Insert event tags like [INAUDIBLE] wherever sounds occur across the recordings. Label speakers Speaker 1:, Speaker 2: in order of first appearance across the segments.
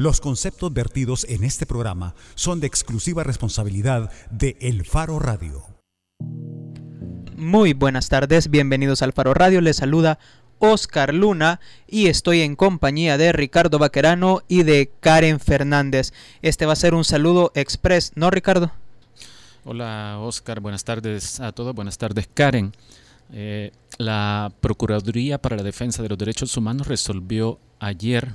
Speaker 1: Los conceptos vertidos en este programa son de exclusiva responsabilidad de El Faro Radio.
Speaker 2: Muy buenas tardes, bienvenidos al Faro Radio, les saluda Oscar Luna y estoy en compañía de Ricardo Vaquerano y de Karen Fernández. Este va a ser un saludo express, ¿no Ricardo?
Speaker 3: Hola Oscar, buenas tardes a todos, buenas tardes Karen. Eh, la Procuraduría para la Defensa de los Derechos Humanos resolvió ayer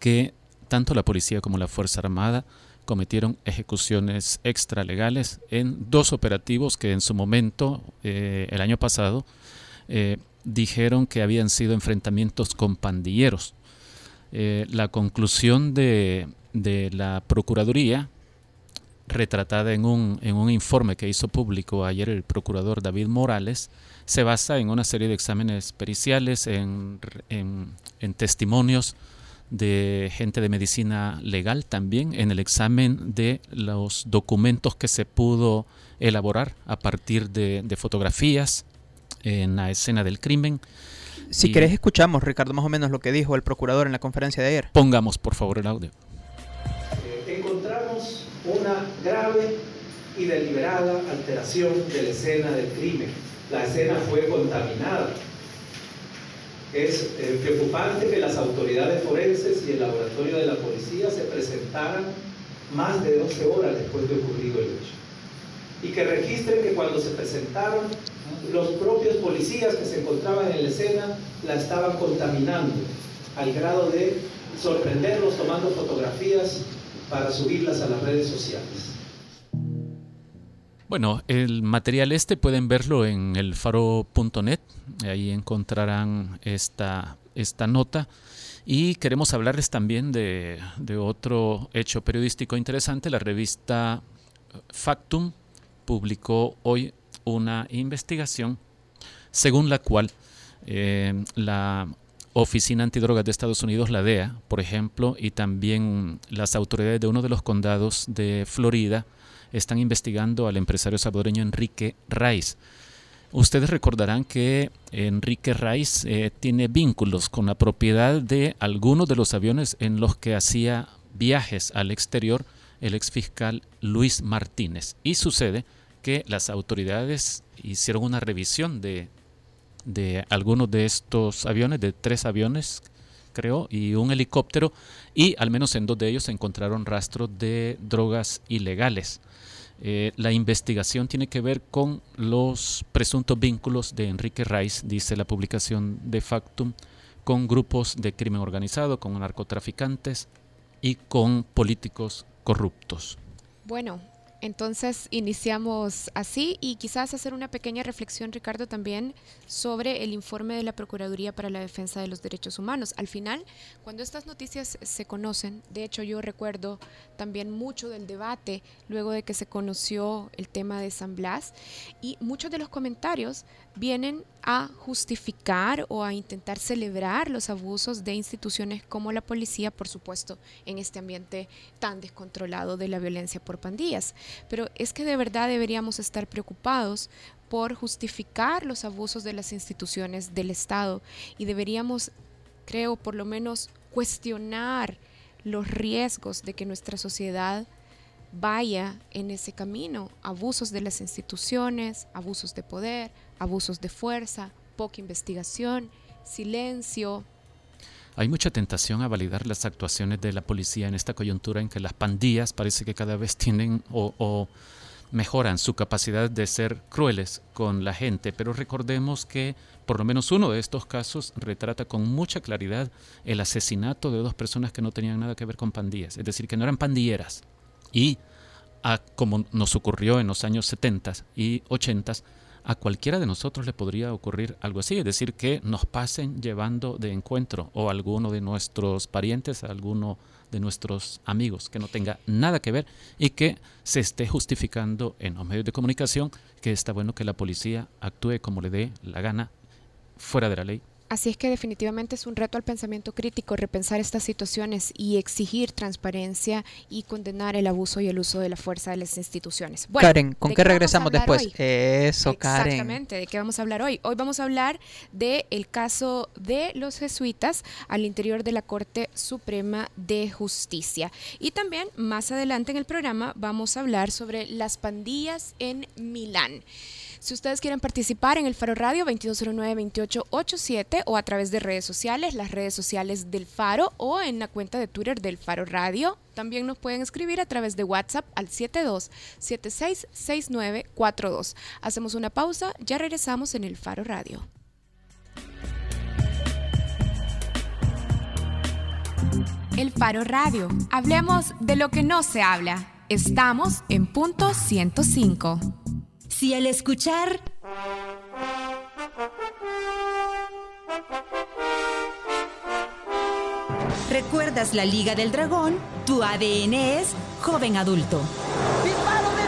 Speaker 3: que tanto la policía como la Fuerza Armada cometieron ejecuciones extralegales en dos operativos que en su momento, eh, el año pasado, eh, dijeron que habían sido enfrentamientos con pandilleros. Eh, la conclusión de, la Procuraduría, retratada en un, informe que hizo público ayer el procurador David Morales, se basa en una serie de exámenes periciales, en testimonios de gente de medicina legal también en el examen de los documentos que se pudo elaborar a partir de, de fotografías en la escena del crimen.
Speaker 2: Si y querés escuchamos, Ricardo, más o menos lo que dijo el procurador en la conferencia de ayer.
Speaker 3: Pongamos, por favor, el audio.
Speaker 4: Eh, encontramos una grave y deliberada alteración de la escena del crimen. La escena fue contaminada es eh, preocupante que las autoridades forenses y el laboratorio de la policía se presentaran más de 12 horas después de ocurrido el hecho. Y que registren que cuando se presentaron, los propios policías que se encontraban en la escena la estaban contaminando, al grado de sorprenderlos tomando fotografías para subirlas a las redes sociales.
Speaker 3: Bueno, el material este pueden verlo en el faro.net, ahí encontrarán esta, esta nota. Y queremos hablarles también de, de, otro hecho periodístico interesante. La revista Factum publicó hoy una investigación según la cual eh, la Oficina Antidrogas de Estados Unidos, la DEA, por ejemplo, y también las autoridades de uno de los condados de Florida, están investigando al empresario salvadoreño Enrique Raiz. Ustedes recordarán que Enrique Raiz eh, tiene vínculos con la propiedad de algunos de los aviones en los que hacía viajes al exterior el exfiscal Luis Martínez. Y sucede que las autoridades hicieron una revisión de, de algunos de estos aviones, de tres aviones creo, y un helicóptero, y al menos en dos de ellos se encontraron rastros de drogas ilegales. Eh, la investigación tiene que ver con los presuntos vínculos de Enrique Rice, dice la publicación de Factum, con grupos de crimen organizado, con narcotraficantes y con políticos corruptos.
Speaker 5: Bueno, entonces iniciamos así y quizás hacer una pequeña reflexión, Ricardo, también sobre el informe de la Procuraduría para la Defensa de los Derechos Humanos. Al final, cuando estas noticias se conocen, de hecho yo recuerdo también mucho del debate luego de que se conoció el tema de San Blas y muchos de los comentarios vienen a justificar o a intentar celebrar los abusos de instituciones como la policía, por supuesto, en este ambiente tan descontrolado de la violencia por pandillas. Pero es que de verdad deberíamos estar preocupados por justificar los abusos de las instituciones del Estado y deberíamos, creo, por lo menos cuestionar los riesgos de que nuestra sociedad vaya en ese camino, abusos de las instituciones, abusos de poder, abusos de fuerza, poca investigación, silencio.
Speaker 3: Hay mucha tentación a validar las actuaciones de la policía en esta coyuntura en que las pandillas parece que cada vez tienen o, mejoran su capacidad de ser crueles con la gente, pero recordemos que por lo menos uno de estos casos retrata con mucha claridad el asesinato de dos personas que no tenían nada que ver con pandillas, es decir, que no eran pandilleras, y a, como nos ocurrió en los años 70 y 80, a cualquiera de nosotros le podría ocurrir algo así, es decir, que nos pasen llevando de encuentro o alguno de nuestros parientes, alguno de nuestros amigos que no tenga nada que ver y que se esté justificando en los medios de comunicación que está bueno que la policía actúe como le dé la gana fuera de la ley
Speaker 5: Así es que definitivamente es un reto al pensamiento crítico repensar estas situaciones y exigir transparencia y condenar el abuso y el uso de la fuerza de las instituciones.
Speaker 2: Karen, ¿con qué, regresamos después? Eso, Karen.
Speaker 5: Exactamente, ¿de qué vamos a hablar hoy? Hoy vamos a hablar del el caso de los jesuitas al interior de la Corte Suprema de Justicia. Y también más adelante en el programa vamos a hablar sobre las pandillas en Milán. Si ustedes quieren participar en el Faro Radio 2209-2887 o a través de redes sociales, las redes sociales del Faro o en la cuenta de Twitter del Faro Radio, también nos pueden escribir a través de WhatsApp al 72766942. Hacemos una pausa, ya regresamos en el Faro Radio. El Faro Radio. Hablemos de lo que no se habla. Estamos en punto 105.
Speaker 6: Si al escuchar... ¿Recuerdas la Liga del Dragón? Tu ADN es joven adulto.
Speaker 7: ¡Disparo
Speaker 8: de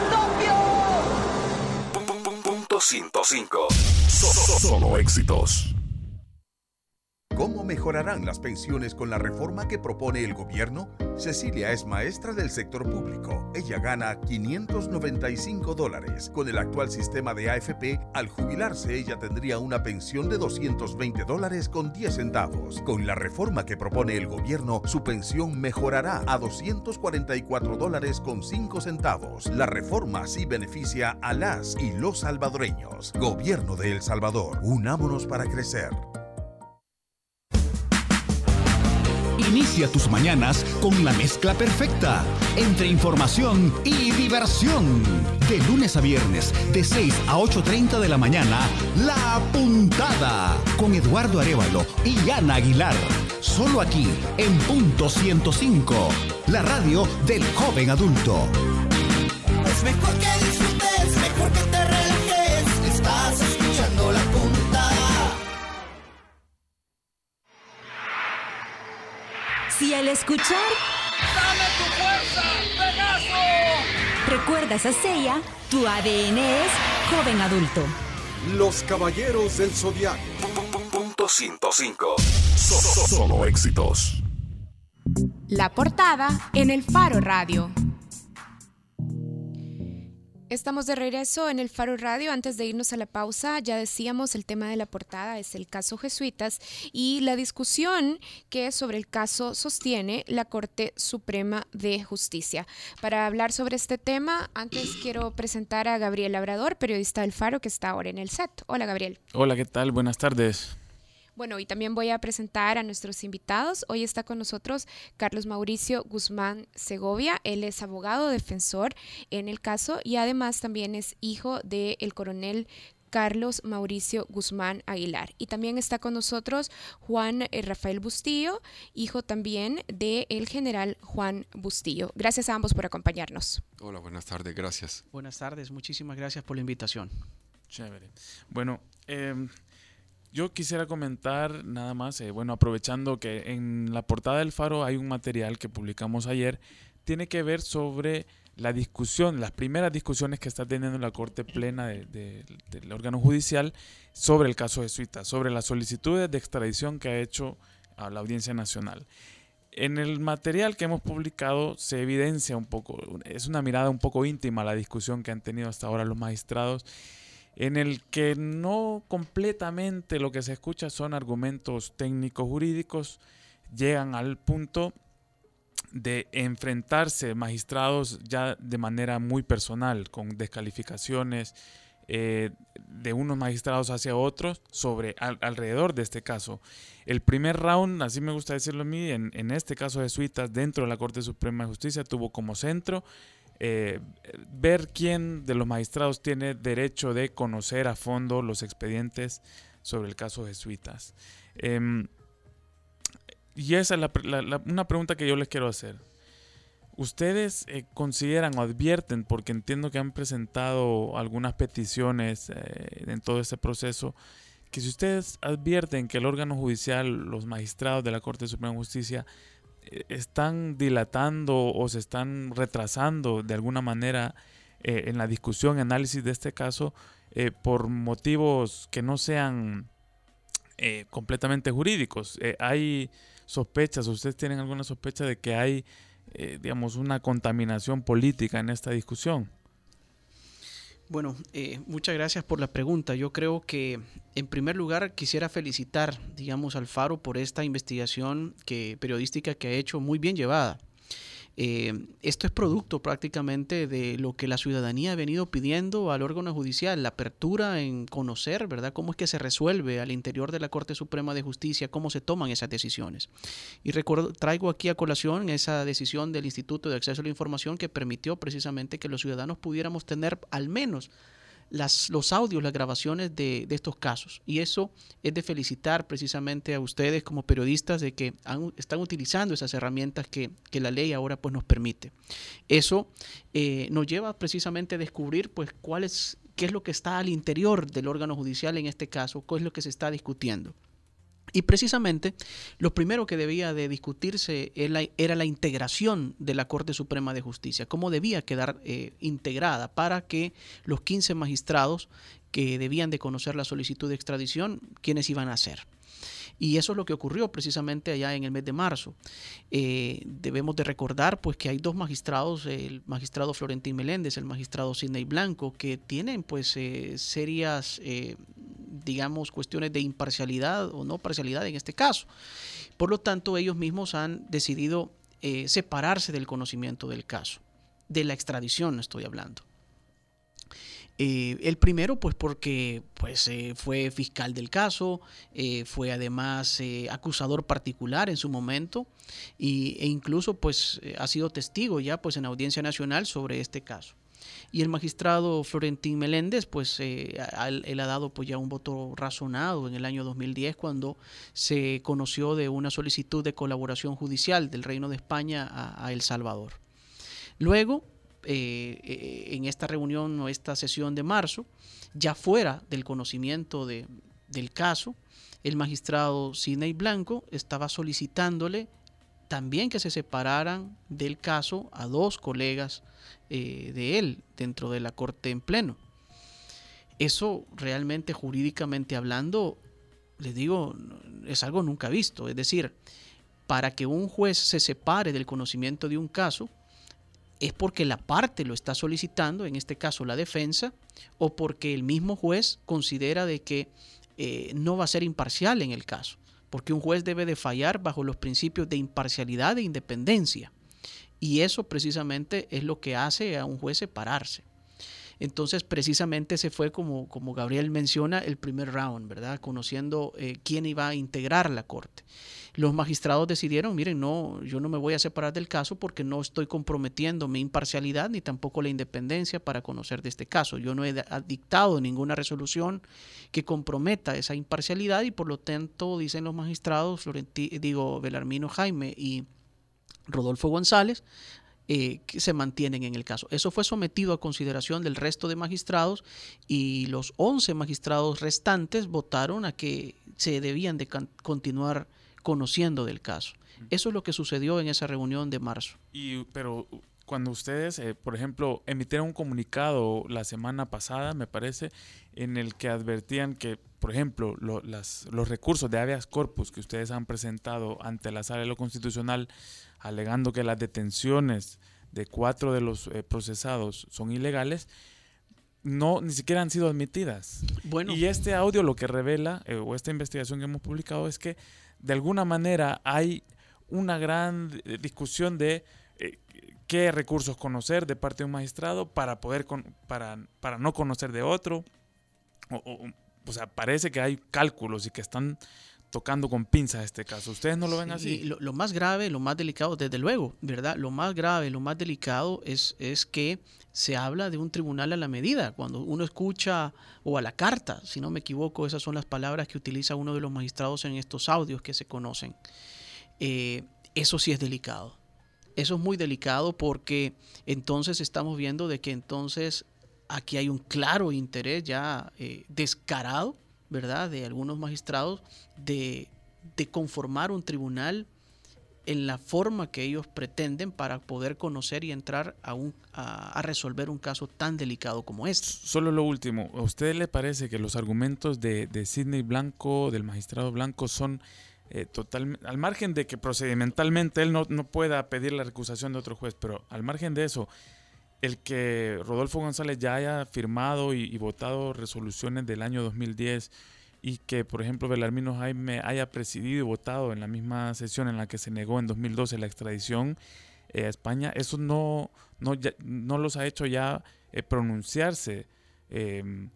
Speaker 8: Tokio! Punto 105. Solo éxitos.
Speaker 9: ¿Cómo mejorarán las pensiones con la reforma que propone el gobierno? Cecilia es maestra del sector público. Ella gana 595 dólares. Con el actual sistema de AFP, al jubilarse ella tendría una pensión de 220 dólares con 10 centavos. Con la reforma que propone el gobierno, su pensión mejorará a 244 dólares con 5 centavos. La reforma sí beneficia a las y los salvadoreños. Gobierno de El Salvador, unámonos para crecer.
Speaker 1: Inicia tus mañanas con la mezcla perfecta entre información y diversión. De lunes a viernes, de 6 a 8.30 de la mañana, La Puntada con Eduardo Arevalo y Ana Aguilar. Solo aquí, en punto 105, la radio del joven adulto.
Speaker 7: Es mejor que disfrutes, mejor que te
Speaker 6: Si al escuchar...
Speaker 7: ¡Dame tu fuerza, Pegaso!
Speaker 6: Recuerdas a Seiya, tu ADN es joven adulto.
Speaker 8: Los Caballeros del Zodiaco. Punto 105. Solo éxitos.
Speaker 5: La portada en el Faro Radio. Estamos de regreso en el Faro Radio. Antes de irnos a la pausa, ya decíamos el tema de la portada es el caso Jesuitas y la discusión que sobre el caso sostiene la Corte Suprema de Justicia. Para hablar sobre este tema, antes quiero presentar a Gabriel Labrador, periodista del Faro, que está ahora en el set. Hola, Gabriel.
Speaker 10: Hola, ¿qué tal? Buenas tardes.
Speaker 5: Bueno, y también voy a presentar a nuestros invitados. Hoy está con nosotros Carlos Mauricio Guzmán Segovia. Él es abogado defensor en el caso y además también es hijo del coronel Carlos Mauricio Guzmán Aguilar. Y también está con nosotros Juan eh, Rafael Bustillo, hijo también del general Juan Bustillo. Gracias a ambos por acompañarnos.
Speaker 11: Hola, buenas tardes, gracias.
Speaker 12: Buenas tardes, muchísimas gracias por la invitación.
Speaker 10: Chévere. Bueno, eh, yo quisiera comentar nada más, eh, bueno, aprovechando que en la portada del Faro hay un material que publicamos ayer, tiene que ver sobre la discusión, las primeras discusiones que está teniendo la Corte Plena del órgano judicial sobre el caso de Suita, sobre las solicitudes de extradición que ha hecho a la Audiencia Nacional. En el material que hemos publicado se evidencia un poco, es una mirada un poco íntima la discusión que han tenido hasta ahora los magistrados en el que no completamente lo que se escucha son argumentos técnicos jurídicos, llegan al punto de enfrentarse magistrados ya de manera muy personal, con descalificaciones eh, de unos magistrados hacia otros sobre alrededor de este caso. El primer round, así me gusta decirlo a mí, en, en este caso de Suitas, dentro de la Corte Suprema de Justicia, tuvo como centro eh, ver quién de los magistrados tiene derecho de conocer a fondo los expedientes sobre el caso jesuitas. Em, y esa es una pregunta que yo les quiero hacer. ¿Ustedes eh, consideran o advierten, porque entiendo que han presentado algunas peticiones eh, en todo este proceso, que si ustedes advierten que el órgano judicial, los magistrados de la Corte Suprema de Justicia, están dilatando o se están retrasando de alguna manera eh, en la discusión, análisis de este caso, eh, por motivos que no sean eh, completamente jurídicos. Eh, hay sospechas, ustedes tienen alguna sospecha de que hay, digamos, una contaminación política en esta discusión.
Speaker 12: Bueno, eh, muchas gracias por la pregunta. Yo creo que en primer lugar quisiera felicitar, digamos, al Faro por esta investigación que, periodística que ha hecho muy bien llevada. Eh, esto es producto prácticamente de lo que la ciudadanía ha venido pidiendo al órgano judicial, la apertura en conocer, ¿verdad?, cómo es que se resuelve al interior de la Corte Suprema de Justicia, cómo se toman esas decisiones. Y recuerdo, traigo aquí a colación esa decisión del Instituto de Acceso a la Información que permitió precisamente que los ciudadanos pudiéramos tener al menos las, los audios, las grabaciones de, de, estos casos. Y eso es de felicitar precisamente a ustedes como periodistas de que están utilizando esas herramientas que, que, la ley ahora pues nos permite. Eso eh, nos lleva precisamente a descubrir pues cuál es, qué es lo que está al interior del órgano judicial en este caso, qué es lo que se está discutiendo. Y precisamente lo primero que debía de discutirse era la integración de la Corte Suprema de Justicia, cómo debía quedar eh, integrada para que los 15 magistrados que debían de conocer la solicitud de extradición, quienes iban a ser. Y eso es lo que ocurrió precisamente allá en el mes de marzo. Eh, debemos de recordar pues que hay dos magistrados, el magistrado Florentín Meléndez, el magistrado Sidney Blanco, que tienen pues eh, serias, eh, digamos, cuestiones de imparcialidad o no parcialidad en este caso. Por lo tanto, ellos mismos han decidido separarse del conocimiento del caso, de la extradición estoy hablando. Eh, el primero, pues porque pues, eh, fue fiscal del caso, eh, fue además acusador particular en su momento y, e incluso pues, ha sido testigo ya pues, en Audiencia Nacional sobre este caso. Y el magistrado Florentín Meléndez, pues él, él, ha dado pues, ya un voto razonado en el año 2010 cuando se conoció de una solicitud de colaboración judicial del Reino de España a, a El Salvador. Luego, eh, en esta reunión o esta sesión de marzo, ya fuera del conocimiento de, del caso, el magistrado Sidney Blanco estaba solicitándole también que se separaran del caso a dos colegas eh, de él dentro de la corte en pleno. Eso realmente jurídicamente hablando, les digo, es algo nunca visto. Es decir, para que un juez se separe del conocimiento de un caso, es porque la parte lo está solicitando, en este caso la defensa, o porque el mismo juez considera de que eh, no va a ser imparcial en el caso, porque un juez debe de fallar bajo los principios de imparcialidad e independencia. Y eso precisamente es lo que hace a un juez separarse. Entonces, precisamente se fue, como, como Gabriel menciona, el primer round, ¿verdad? Conociendo eh, quién iba a integrar la corte los magistrados decidieron, miren, no, yo no me voy a separar del caso porque no estoy comprometiendo mi imparcialidad ni tampoco la independencia para conocer de este caso. Yo no he dictado ninguna resolución que comprometa esa imparcialidad y por lo tanto, dicen los magistrados, Florenti, digo, Belarmino Jaime y Rodolfo González, eh, que se mantienen en el caso. Eso fue sometido a consideración del resto de magistrados y los 11 magistrados restantes votaron a que se debían de continuar conociendo del caso. Eso es lo que sucedió en esa reunión de marzo.
Speaker 10: Y, pero cuando ustedes, eh, por ejemplo, emitieron un comunicado la semana pasada, me parece, en el que advertían que, por ejemplo, lo, las, los recursos de habeas corpus que ustedes han presentado ante la sala de lo constitucional, alegando que las detenciones de cuatro de los eh, procesados son ilegales, no ni siquiera han sido admitidas.
Speaker 12: Bueno.
Speaker 10: Y este audio lo que revela, eh, o esta investigación que hemos publicado, es que de alguna manera hay una gran discusión de eh, qué recursos conocer de parte de un magistrado para poder con, para, para no conocer de otro. O, o, o, sea, parece que hay cálculos y que están tocando con pinzas este caso. ¿Ustedes no lo ven así?
Speaker 12: Sí, lo, lo, más grave, lo más delicado, desde luego, ¿verdad? Lo más grave, lo más delicado es, es que se habla de un tribunal a la medida. Cuando uno escucha, o a la carta, si no me equivoco, esas son las palabras que utiliza uno de los magistrados en estos audios que se conocen. Eh, eso sí es delicado. Eso es muy delicado porque entonces estamos viendo de que entonces aquí hay un claro interés ya eh, descarado ¿verdad?, de algunos magistrados de, de conformar un tribunal en la forma que ellos pretenden para poder conocer y entrar a, un, a, resolver un caso tan delicado como este.
Speaker 10: Solo lo último, ¿a usted le parece que los argumentos de, de Sidney Blanco, del magistrado Blanco, son eh, total, al margen de que procedimentalmente él no, no pueda pedir la recusación de otro juez, pero al margen de eso, el que Rodolfo González ya haya firmado y, votado resoluciones del año 2010 y que, por ejemplo, Belarmino Jaime haya presidido y votado en la misma sesión en la que se negó en 2012 la extradición eh, a España, eso no, no, no, los ha hecho ya eh, pronunciarse em,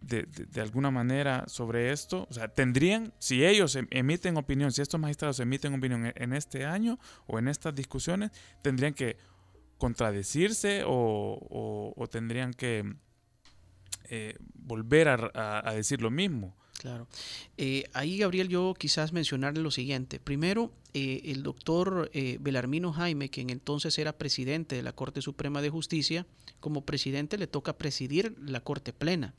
Speaker 10: de, de, alguna manera sobre esto. O sea, tendrían, si ellos em, emiten opinión, si estos magistrados emiten opinión en este año o en estas discusiones, tendrían que contradecirse o, tendrían que eh, volver a, a decir lo mismo.
Speaker 12: Claro. Eh, ahí, Gabriel, yo quizás mencionarle lo siguiente. Primero, eh, el doctor eh, Belarmino Jaime, que en entonces era presidente de la Corte Suprema de Justicia, como presidente le toca presidir la Corte Plena.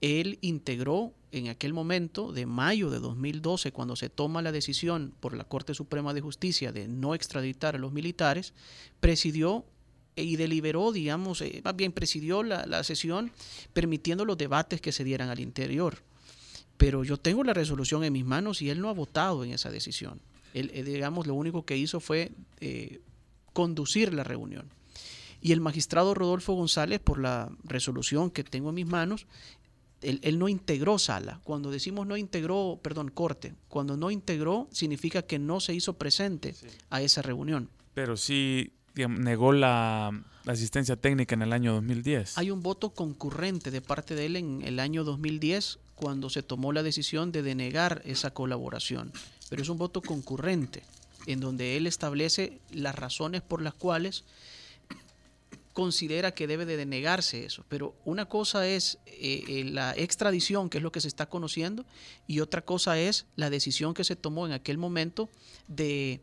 Speaker 12: Él integró en aquel momento de mayo de 2012, cuando se toma la decisión por la Corte Suprema de Justicia de no extraditar a los militares, presidió y deliberó, digamos, más bien presidió la, la sesión permitiendo los debates que se dieran al interior pero yo tengo la resolución en mis manos y él no ha votado en esa decisión. Él, eh, digamos, lo único que hizo fue eh, conducir la reunión. Y el magistrado Rodolfo González, por la resolución que tengo en mis manos, él, no integró sala. Cuando decimos no integró, perdón, corte, cuando no integró significa que no se hizo presente a esa reunión.
Speaker 10: Pero sí negó la, la, asistencia técnica en el año 2010.
Speaker 12: Hay un voto concurrente de parte de él en el año 2010 cuando se tomó la decisión de denegar esa colaboración, pero es un voto concurrente en donde él establece las razones por las cuales considera que debe de denegarse eso. Pero una cosa es eh, eh, la extradición, que es lo que se está conociendo, y otra cosa es la decisión que se tomó en aquel momento de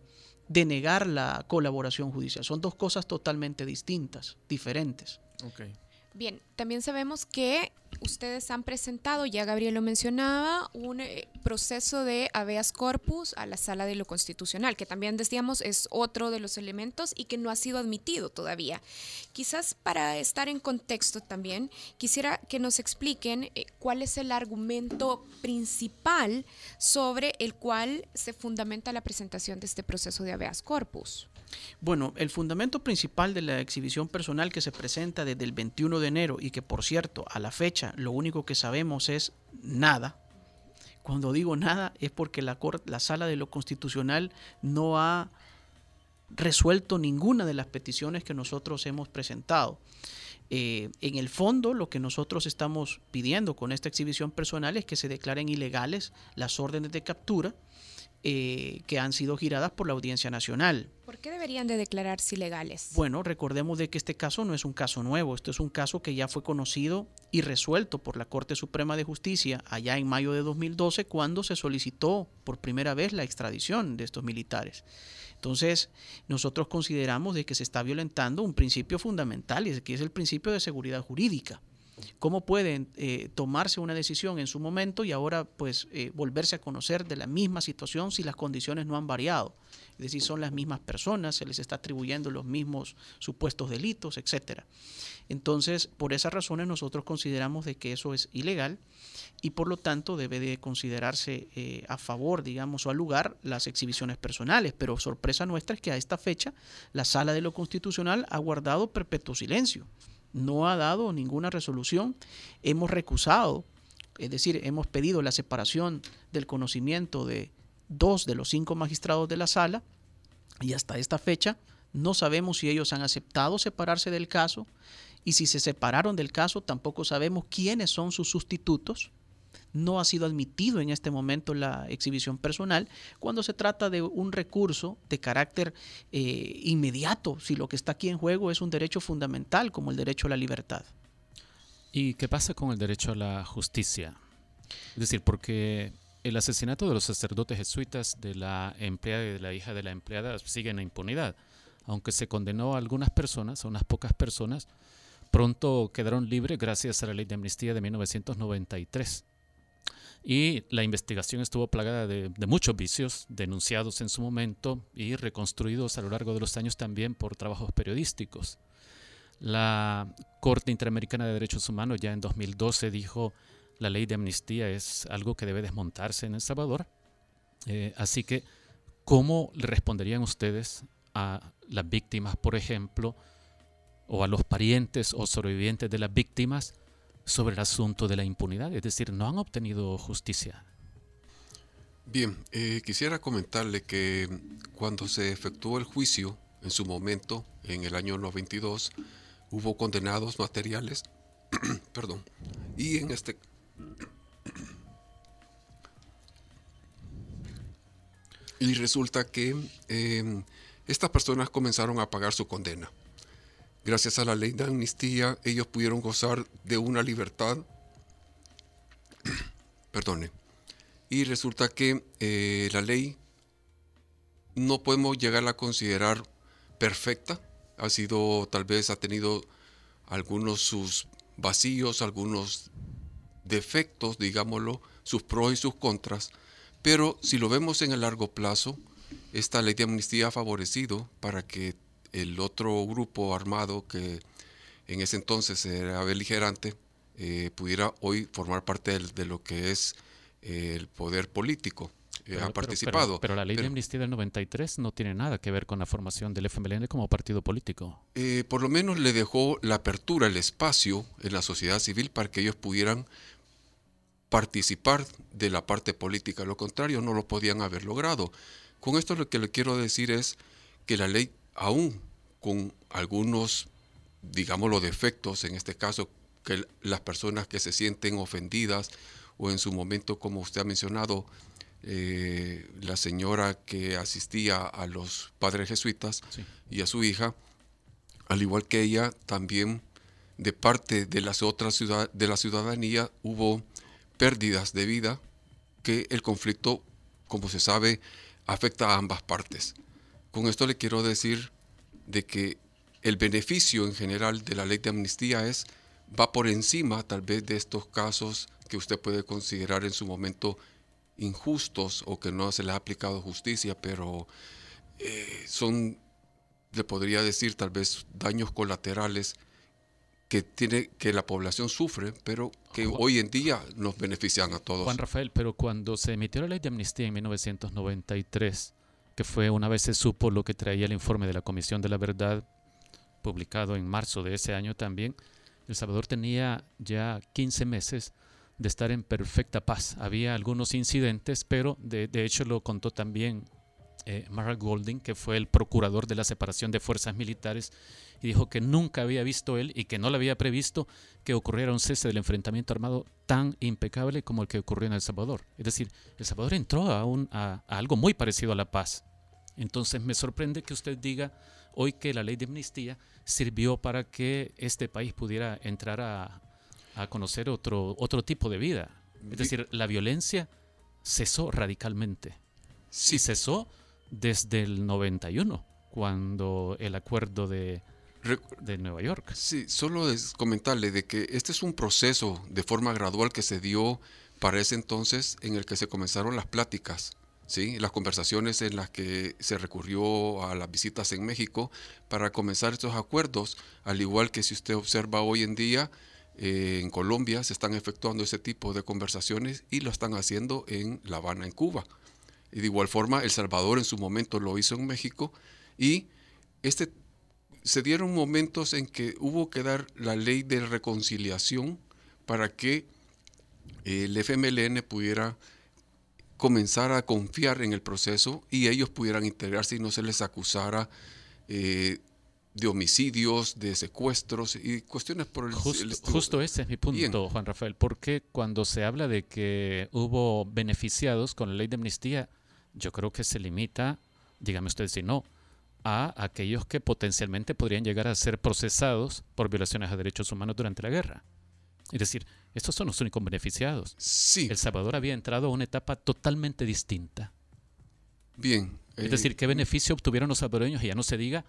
Speaker 12: denegar la colaboración judicial. Son dos cosas totalmente distintas, diferentes.
Speaker 10: Okay.
Speaker 5: Bien, también sabemos que ustedes han presentado, ya Gabriel lo mencionaba, un eh, proceso de habeas corpus a la sala de lo constitucional, que también decíamos es otro de los elementos y que no ha sido admitido todavía. Quizás para estar en contexto también, quisiera que nos expliquen eh, cuál es el argumento principal sobre el cual se fundamenta la presentación de este proceso de habeas corpus.
Speaker 12: Bueno, el fundamento principal de la exhibición personal que se presenta desde el 21 de enero y que por cierto a la fecha lo único que sabemos es nada. Cuando digo nada es porque la, la sala de lo constitucional no ha resuelto ninguna de las peticiones que nosotros hemos presentado. Eh, en el fondo, lo que nosotros estamos pidiendo con esta exhibición personal es que se declaren ilegales las órdenes de captura eh, que han sido giradas por la Audiencia Nacional.
Speaker 5: ¿Por qué deberían de declararse ilegales?
Speaker 12: Bueno, recordemos de que este caso no es un caso nuevo, esto es un caso que ya fue conocido y resuelto por la Corte Suprema de Justicia allá en mayo de 2012 cuando se solicitó por primera vez la extradición de estos militares. Entonces, nosotros consideramos de que se está violentando un principio fundamental y que es el principio de seguridad jurídica cómo pueden eh, tomarse una decisión en su momento y ahora pues eh, volverse a conocer de la misma situación si las condiciones no han variado. Es decir, son las mismas personas, se les está atribuyendo los mismos supuestos delitos, etcétera. Entonces, por esas razones nosotros consideramos de que eso es ilegal y por lo tanto debe de considerarse eh, a favor, digamos, o al lugar las exhibiciones personales. Pero sorpresa nuestra es que a esta fecha la Sala de lo Constitucional ha guardado perpetuo silencio no ha dado ninguna resolución. Hemos recusado, es decir, hemos pedido la separación del conocimiento de dos de los cinco magistrados de la sala y hasta esta fecha no sabemos si ellos han aceptado separarse del caso y si se separaron del caso tampoco sabemos quiénes son sus sustitutos no ha sido admitido en este momento la exhibición personal cuando se trata de un recurso de carácter eh, inmediato, si lo que está aquí en juego es un derecho fundamental como el derecho a la libertad.
Speaker 3: ¿Y qué pasa con el derecho a la justicia? Es decir, porque el asesinato de los sacerdotes jesuitas de la empleada y de la hija de la empleada sigue en la impunidad. Aunque se condenó a algunas personas, a unas pocas personas, pronto quedaron libres gracias a la ley de amnistía de 1993. Y la investigación estuvo plagada de, de, muchos vicios denunciados en su momento y reconstruidos a lo largo de los años también por trabajos periodísticos. La Corte Interamericana de Derechos Humanos ya en 2012 dijo la ley de amnistía es algo que debe desmontarse en El Salvador. Eh, así que, ¿cómo le responderían ustedes a las víctimas, por ejemplo, o a los parientes o sobrevivientes de las víctimas sobre el asunto de la impunidad? Es decir, no han obtenido justicia.
Speaker 11: Bien, eh, quisiera comentarle que cuando se efectuó el juicio, en su momento, en el año 92, hubo condenados materiales, [CLEARS THROAT] perdón, y en este [CLEARS THROAT] y resulta que eh, estas personas comenzaron a pagar su condena. Gracias a la ley de amnistía, ellos pudieron gozar de una libertad. [CLEARS THROAT] Perdone. Y resulta que eh, la ley no podemos llegar a considerar perfecta. Ha sido, tal vez, ha tenido algunos sus vacíos, algunos defectos, digámoslo, sus pros y sus contras, pero si lo vemos en el largo plazo, esta ley de amnistía ha favorecido para que el otro grupo armado que en ese entonces era beligerante eh, pudiera hoy formar parte de, lo que es eh, el poder político. Eh, ha participado.
Speaker 3: Pero, la ley de amnistía del 93 no tiene nada que ver con la formación del FMLN como partido político.
Speaker 11: por lo menos le dejó la apertura, el espacio en la sociedad civil para que ellos pudieran participar de la parte política. Lo contrario, no lo podían haber logrado. Con esto lo que le quiero decir es que la ley, aún con algunos, digamos, los defectos, en este caso, que las personas que se sienten ofendidas o en su momento, como usted ha mencionado, eh, la señora que asistía a los padres jesuitas y a su hija, al igual que ella, también de parte de las otras ciudad, de la ciudadanía hubo pérdidas de vida que el conflicto, como se sabe, afecta a ambas partes. Con esto le quiero decir de que el beneficio en general de la ley de amnistía es va por encima tal vez de estos casos que usted puede considerar en su momento injustos o que no se le ha aplicado justicia, pero eh, son, le podría decir, tal vez daños colaterales que tiene que la población sufre, pero que hoy en día nos benefician a todos.
Speaker 3: Juan Rafael, pero cuando se emitió la ley de amnistía en 1993, que fue una vez se supo lo que traía el informe de la Comisión de la Verdad, publicado en marzo de ese año también, El Salvador tenía ya 15 meses de estar en perfecta paz. Había algunos incidentes, pero de, de hecho lo contó también eh, Mark Golding, que fue el procurador de la separación de fuerzas militares, y dijo que nunca había visto él y que no le había previsto que ocurriera un cese del enfrentamiento armado tan impecable como el que ocurrió en El Salvador. Es decir, El Salvador entró a, un, a, algo muy parecido a la paz. Entonces me sorprende que usted diga hoy que la ley de amnistía sirvió para que este país pudiera entrar a, a conocer otro, otro tipo de vida. Es decir, la violencia cesó radicalmente. Sí. cesó desde el 91, cuando el acuerdo de, de Nueva York.
Speaker 11: Sí, solo es comentarle de que este es un proceso de forma gradual que se dio para ese entonces en el que se comenzaron las pláticas. ¿Sí? las conversaciones en las que se recurrió a las visitas en México para comenzar estos acuerdos, al igual que si usted observa hoy en día, eh, en Colombia se están efectuando ese tipo de conversaciones y lo están haciendo en La Habana, en Cuba. Y de igual forma, El Salvador en su momento lo hizo en México y este, se dieron momentos en que hubo que dar la ley de reconciliación para que el FMLN pudiera comenzar a confiar en el proceso y ellos pudieran integrarse y no se les acusara eh, de homicidios, de secuestros y cuestiones por el,
Speaker 3: Justo ese es mi punto, Juan Rafael, porque cuando se habla de que hubo beneficiados con la ley de amnistía, yo creo que se limita, dígame usted si no, a aquellos que potencialmente podrían llegar a ser procesados por violaciones a derechos humanos durante la guerra. Es decir, estos son los únicos beneficiados.
Speaker 11: Sí.
Speaker 3: El Salvador había entrado a una etapa totalmente distinta.
Speaker 11: Bien.
Speaker 3: Es decir, ¿qué beneficio obtuvieron los salvadoreños? Y ya no se diga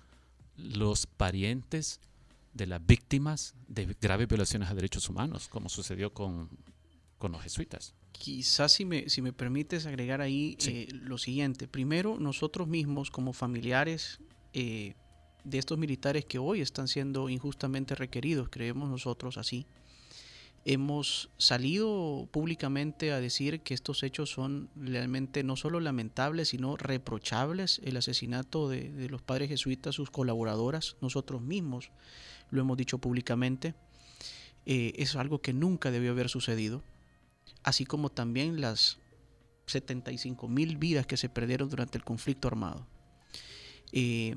Speaker 3: los parientes de las víctimas de graves violaciones a derechos humanos, como sucedió con, con los jesuitas.
Speaker 12: Quizás si me, si me permites agregar ahí eh, lo siguiente. Primero, nosotros mismos como familiares eh, de estos militares que hoy están siendo injustamente requeridos, creemos nosotros así, hemos salido públicamente a decir que estos hechos son realmente no solo lamentables, sino reprochables. El asesinato de, los padres jesuitas, sus colaboradoras, nosotros mismos lo hemos dicho públicamente, eh, es algo que nunca debió haber sucedido, así como también las 75 mil vidas que se perdieron durante el conflicto armado. Eh,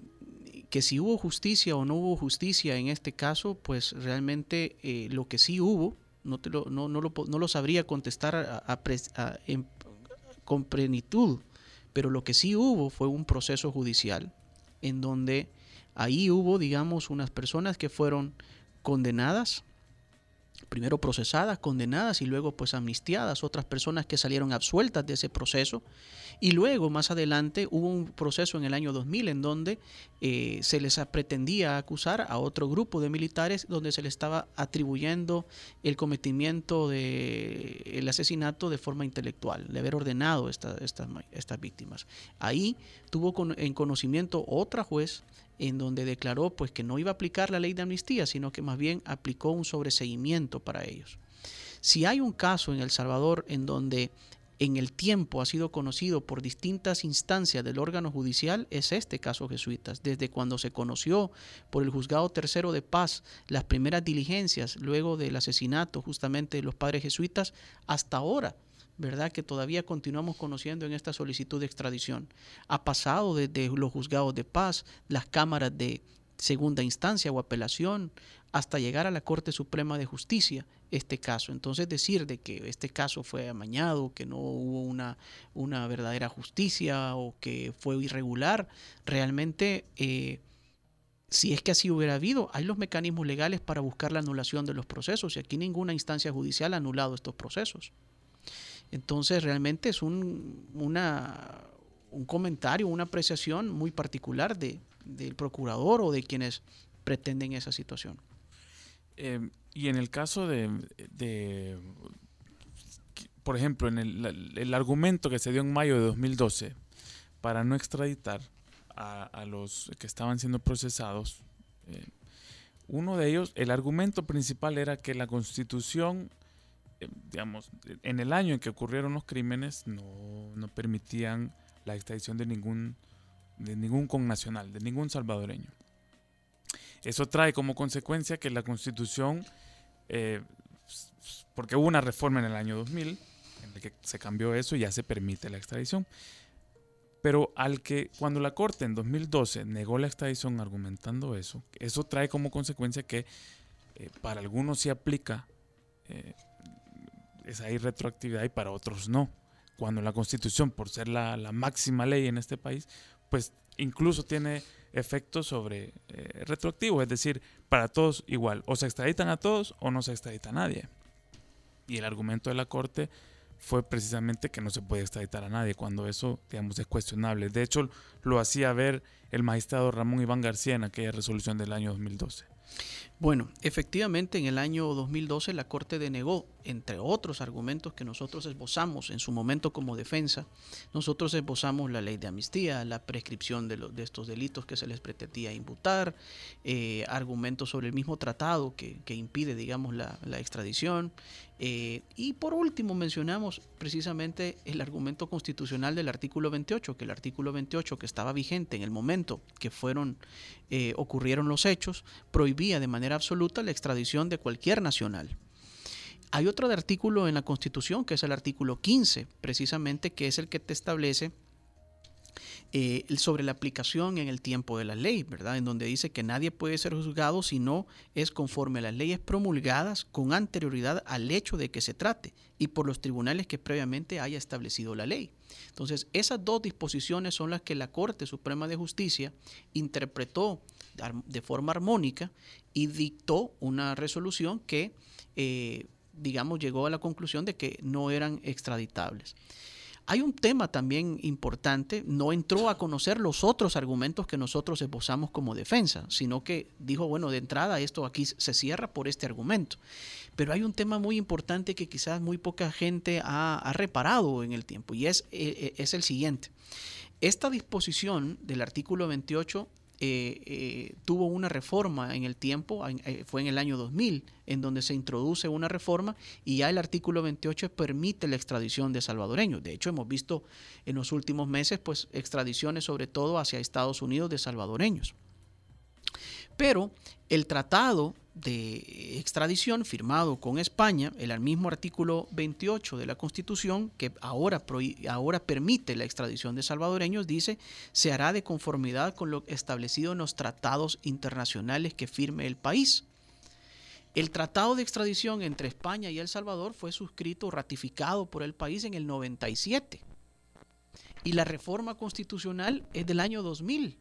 Speaker 12: que si hubo justicia o no hubo justicia en este caso, pues realmente eh, lo que sí hubo no, te lo, no, no, lo, no lo sabría contestar con plenitud, pero lo que sí hubo fue un proceso judicial en donde ahí hubo, digamos, unas personas que fueron condenadas primero procesadas, condenadas y luego pues amnistiadas, otras personas que salieron absueltas de ese proceso y luego más adelante hubo un proceso en el año 2000 en donde eh, se les pretendía acusar a otro grupo de militares donde se les estaba atribuyendo el cometimiento de el asesinato de forma intelectual, de haber ordenado estas estas víctimas. Ahí tuvo en conocimiento otra juez en donde declaró pues que no iba a aplicar la ley de amnistía, sino que más bien aplicó un sobreseguimiento para ellos. Si hay un caso en El Salvador en donde en el tiempo ha sido conocido por distintas instancias del órgano judicial es este caso jesuitas. Desde cuando se conoció por el juzgado tercero de paz las primeras diligencias luego del asesinato justamente de los padres jesuitas hasta ahora ¿verdad? Que todavía continuamos conociendo en esta solicitud de extradición. Ha pasado desde los juzgados de paz, las cámaras de segunda instancia o apelación, hasta llegar a la Corte Suprema de Justicia este caso. Entonces decir de que este caso fue amañado, que no hubo una, una verdadera justicia o que fue irregular, realmente... Eh, si es que así hubiera habido, hay los mecanismos legales para buscar la anulación de los procesos y aquí ninguna instancia judicial ha anulado estos procesos. Entonces realmente es un, un comentario, una apreciación muy particular de, del procurador o de quienes pretenden esa situación.
Speaker 10: Eh, y en el caso de, por ejemplo, en el, argumento que se dio en mayo de 2012 para no extraditar a, los que estaban siendo procesados, eh, uno de ellos, el argumento principal era que la constitución digamos, en el año en que ocurrieron los crímenes no, permitían la extradición de ningún, de ningún connacional, de ningún salvadoreño. Eso trae como consecuencia que la constitución, eh, porque hubo una reforma en el año 2000, en el que se cambió eso y ya se permite la extradición. Pero al que cuando la Corte en 2012 negó la extradición argumentando eso, eso trae como consecuencia que eh, para algunos se aplica es ahí retroactividad y para otros no. Cuando la constitución, por ser la, máxima ley en este país, pues incluso tiene efectos sobre eh, retroactivo, es decir, para todos igual, o se extraditan a todos o no se extradita a nadie. Y el argumento de la Corte fue precisamente que no se puede extraditar a nadie, cuando eso, digamos, es cuestionable. De hecho, lo hacía ver el magistrado Ramón Iván García en aquella resolución del año 2012.
Speaker 12: Bueno, efectivamente en el año 2012 la Corte denegó, entre otros argumentos que nosotros esbozamos en su momento como defensa, nosotros esbozamos la ley de amnistía, la prescripción de, de estos delitos que se les pretendía imputar, eh, argumentos sobre el mismo tratado que, impide, digamos, la, extradición. Eh, y por último mencionamos precisamente el argumento constitucional del artículo 28, que el artículo 28 que estaba vigente en el momento que fueron, eh, ocurrieron los hechos, prohibía de manera absoluta la extradición de cualquier nacional. Hay otro artículo en la Constitución, que es el artículo 15, precisamente, que es el que te establece eh, sobre la aplicación en el tiempo de la ley, ¿verdad? En donde dice que nadie puede ser juzgado si no es conforme a las leyes promulgadas con anterioridad al hecho de que se trate y por los tribunales que previamente haya establecido la ley. Entonces, esas dos disposiciones son las que la Corte Suprema de Justicia interpretó de forma armónica y dictó una resolución que, eh, digamos, llegó a la conclusión de que no eran extraditables. hay un tema también importante, no entró a conocer los otros argumentos que nosotros esbozamos como defensa, sino que dijo, bueno, de entrada esto aquí se cierra por este argumento. Pero hay un tema muy importante que quizás muy poca gente ha, reparado en el tiempo y es, eh, eh, es el siguiente. Esta disposición del artículo 28 eh, eh, tuvo una reforma en el tiempo, eh, fue en el año 2000, en donde se introduce una reforma y ya el artículo 28 permite la extradición de salvadoreños. De hecho, hemos visto en los últimos meses pues extradiciones sobre todo hacia Estados Unidos de salvadoreños. Pero el tratado de extradición firmado con España, el mismo artículo 28 de la Constitución, que ahora, ahora permite la extradición de salvadoreños, dice, se hará de conformidad con lo establecido en los tratados internacionales que firme el país. El tratado de extradición entre España y El Salvador fue suscrito, ratificado por el país en el 97. Y la reforma constitucional es del año 2000.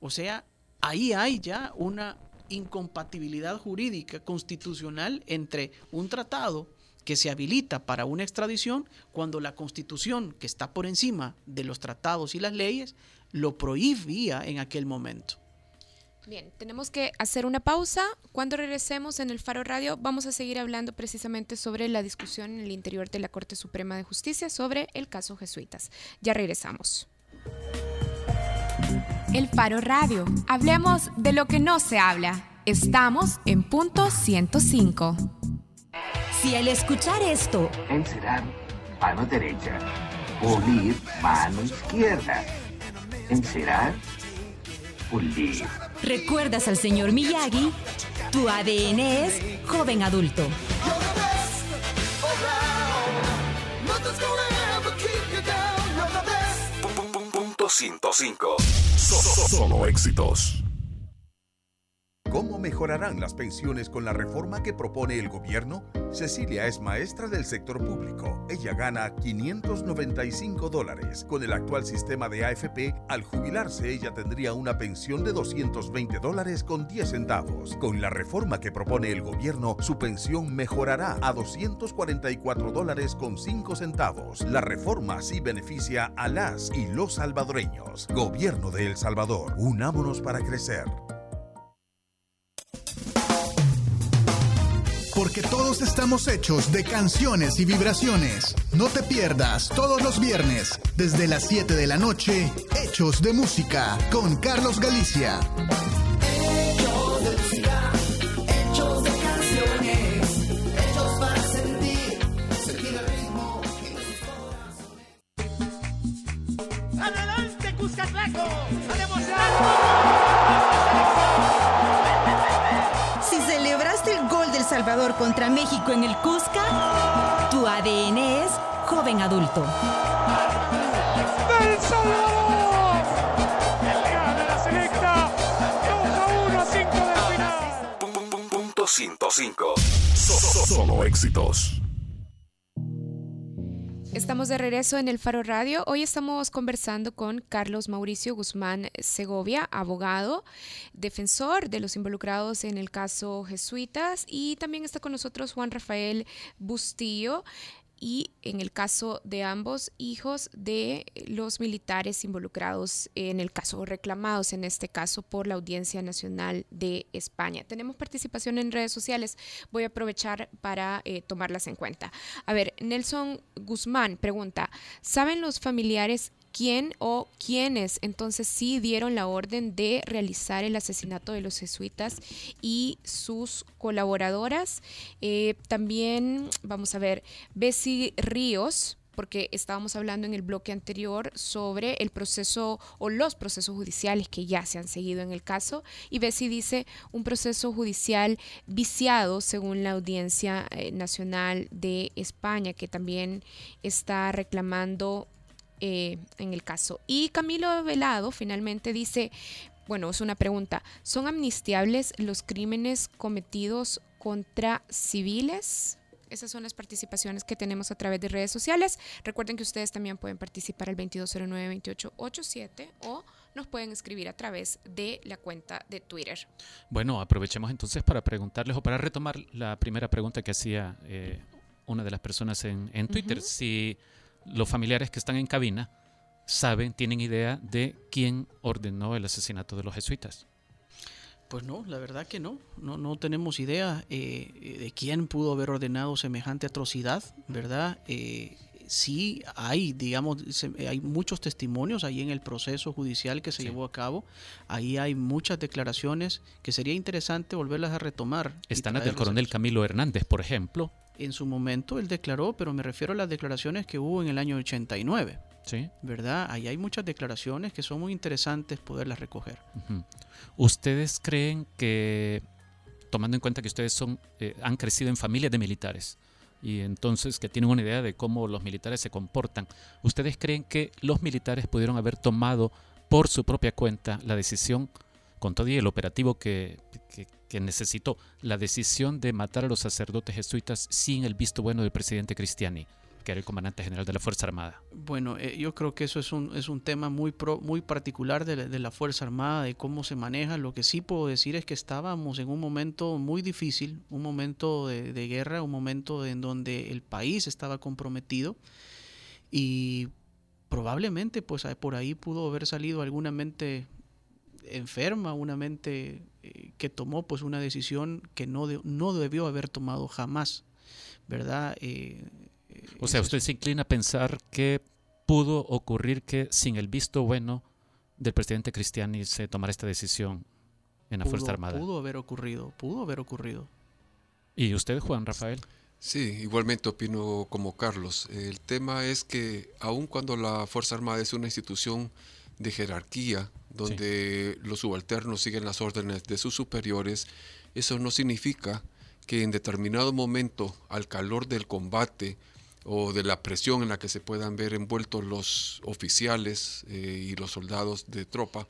Speaker 12: O sea, ahí hay ya una incompatibilidad jurídica constitucional entre un tratado que se habilita para una extradición cuando la constitución que está por encima de los tratados y las leyes lo prohibía en aquel momento.
Speaker 5: Bien, tenemos que hacer una pausa. Cuando regresemos en el Faro Radio vamos a seguir hablando precisamente sobre la discusión en el interior de la Corte Suprema de Justicia sobre el caso jesuitas. Ya regresamos.
Speaker 6: El Faro Radio. Hablemos de lo que no se habla. Estamos en punto 105. Si al escuchar esto...
Speaker 13: Encerar, mano derecha. Pulir, mano izquierda. Encerar, pulir.
Speaker 6: ¿Recuerdas al señor Miyagi? Tu ADN es joven adulto.
Speaker 8: Punto 105. Solo éxitos.
Speaker 9: ¿Cómo mejorarán las pensiones con la reforma que propone el gobierno? Cecilia es maestra del sector público. Ella gana 595 dólares. Con el actual sistema de AFP, al jubilarse ella tendría una pensión de 220 dólares con 10 centavos. Con la reforma que propone el gobierno, su pensión mejorará a 244 dólares con 5 centavos. La reforma sí beneficia a las y los salvadoreños. Gobierno de El Salvador, unámonos para crecer.
Speaker 1: Porque todos estamos hechos de canciones y vibraciones. No te pierdas todos los viernes, desde las 7 de la noche, Hechos de Música, con Carlos Galicia.
Speaker 6: Salvador contra México en el Cusca, tu ADN es joven adulto.
Speaker 14: ¡Del Salvador! El la selecta 2 a 1 a 5 del final.
Speaker 8: Punto 105. Solo éxitos.
Speaker 5: Estamos de regreso en el Faro Radio. Hoy estamos conversando con Carlos Mauricio Guzmán Segovia, abogado, defensor de los involucrados en el caso Jesuitas y también está con nosotros Juan Rafael Bustillo, y en el caso de ambos hijos de los militares involucrados en el caso, reclamados en este caso por la Audiencia Nacional de España. Tenemos participación en redes sociales, voy a aprovechar para eh, tomarlas en cuenta. A ver, Nelson Guzmán pregunta, ¿saben los familiares quién o quiénes entonces sí dieron la orden de realizar el asesinato de los jesuitas y sus colaboradoras. Eh, también, vamos a ver, Bessie Ríos porque estábamos hablando en el bloque anterior sobre el proceso o los procesos judiciales que ya se han seguido en el caso. Y Bessie dice un proceso judicial viciado según la Audiencia eh, Nacional de España, que también está reclamando eh, en el caso. Y Camilo Velado finalmente dice, bueno, es una pregunta, ¿son amnistiables los crímenes cometidos contra civiles? Esas son las participaciones que tenemos a través de redes sociales. Recuerden que ustedes también pueden participar al 2209-2887 o nos pueden escribir a través de la cuenta de Twitter.
Speaker 3: Bueno, aprovechemos entonces para preguntarles o para retomar la primera pregunta que hacía eh, una de las personas en, Twitter. Si los familiares que están en cabina saben, tienen idea de quién ordenó el asesinato de los jesuitas.
Speaker 12: Pues no, la verdad que no, no, no tenemos idea eh, de quién pudo haber ordenado semejante atrocidad, ¿verdad? Eh, sí hay, digamos, hay muchos testimonios ahí en el proceso judicial que se llevó a cabo. Ahí hay muchas declaraciones que sería interesante volverlas a retomar.
Speaker 3: Están las del coronel Camilo Hernández, por ejemplo.
Speaker 12: En su momento él declaró, pero me refiero a las declaraciones que hubo en el año 89.
Speaker 3: Sí.
Speaker 12: ¿Verdad? Ahí hay muchas declaraciones que son muy interesantes poderlas recoger.
Speaker 3: ¿Ustedes creen que, tomando en cuenta que ustedes son, eh, han crecido en familias de militares, y entonces que tienen una idea de cómo los militares se comportan. ¿Ustedes creen que los militares pudieron haber tomado por su propia cuenta la decisión, con todo y el operativo que, que, necesitó, la decisión de matar a los sacerdotes jesuitas sin el visto bueno del presidente Cristiani? que era el comandante general de la Fuerza Armada.
Speaker 12: Bueno, eh, yo creo que eso es un, es un tema muy, pro, muy particular de la, de la, Fuerza Armada, de cómo se maneja. Lo que sí puedo decir es que estábamos en un momento muy difícil, un momento de, de guerra, un momento en donde el país estaba comprometido y probablemente pues por ahí pudo haber salido alguna mente enferma, una mente eh, que tomó pues una decisión que no, de, no debió haber tomado jamás, ¿verdad? Eh,
Speaker 3: o sea, usted se inclina a pensar que pudo ocurrir que sin el visto bueno del presidente Cristiani se tomara esta decisión en la Fuerza Armada.
Speaker 12: Pudo haber ocurrido, pudo haber ocurrido.
Speaker 3: ¿Y usted, Juan Rafael?
Speaker 11: Sí, igualmente opino como Carlos. El tema es que aun cuando la Fuerza Armada es una institución de jerarquía, donde los subalternos siguen las órdenes de sus superiores, eso no significa que en determinado momento, al calor del combate, o de la presión en la que se puedan ver envueltos los oficiales eh, y los soldados de tropa,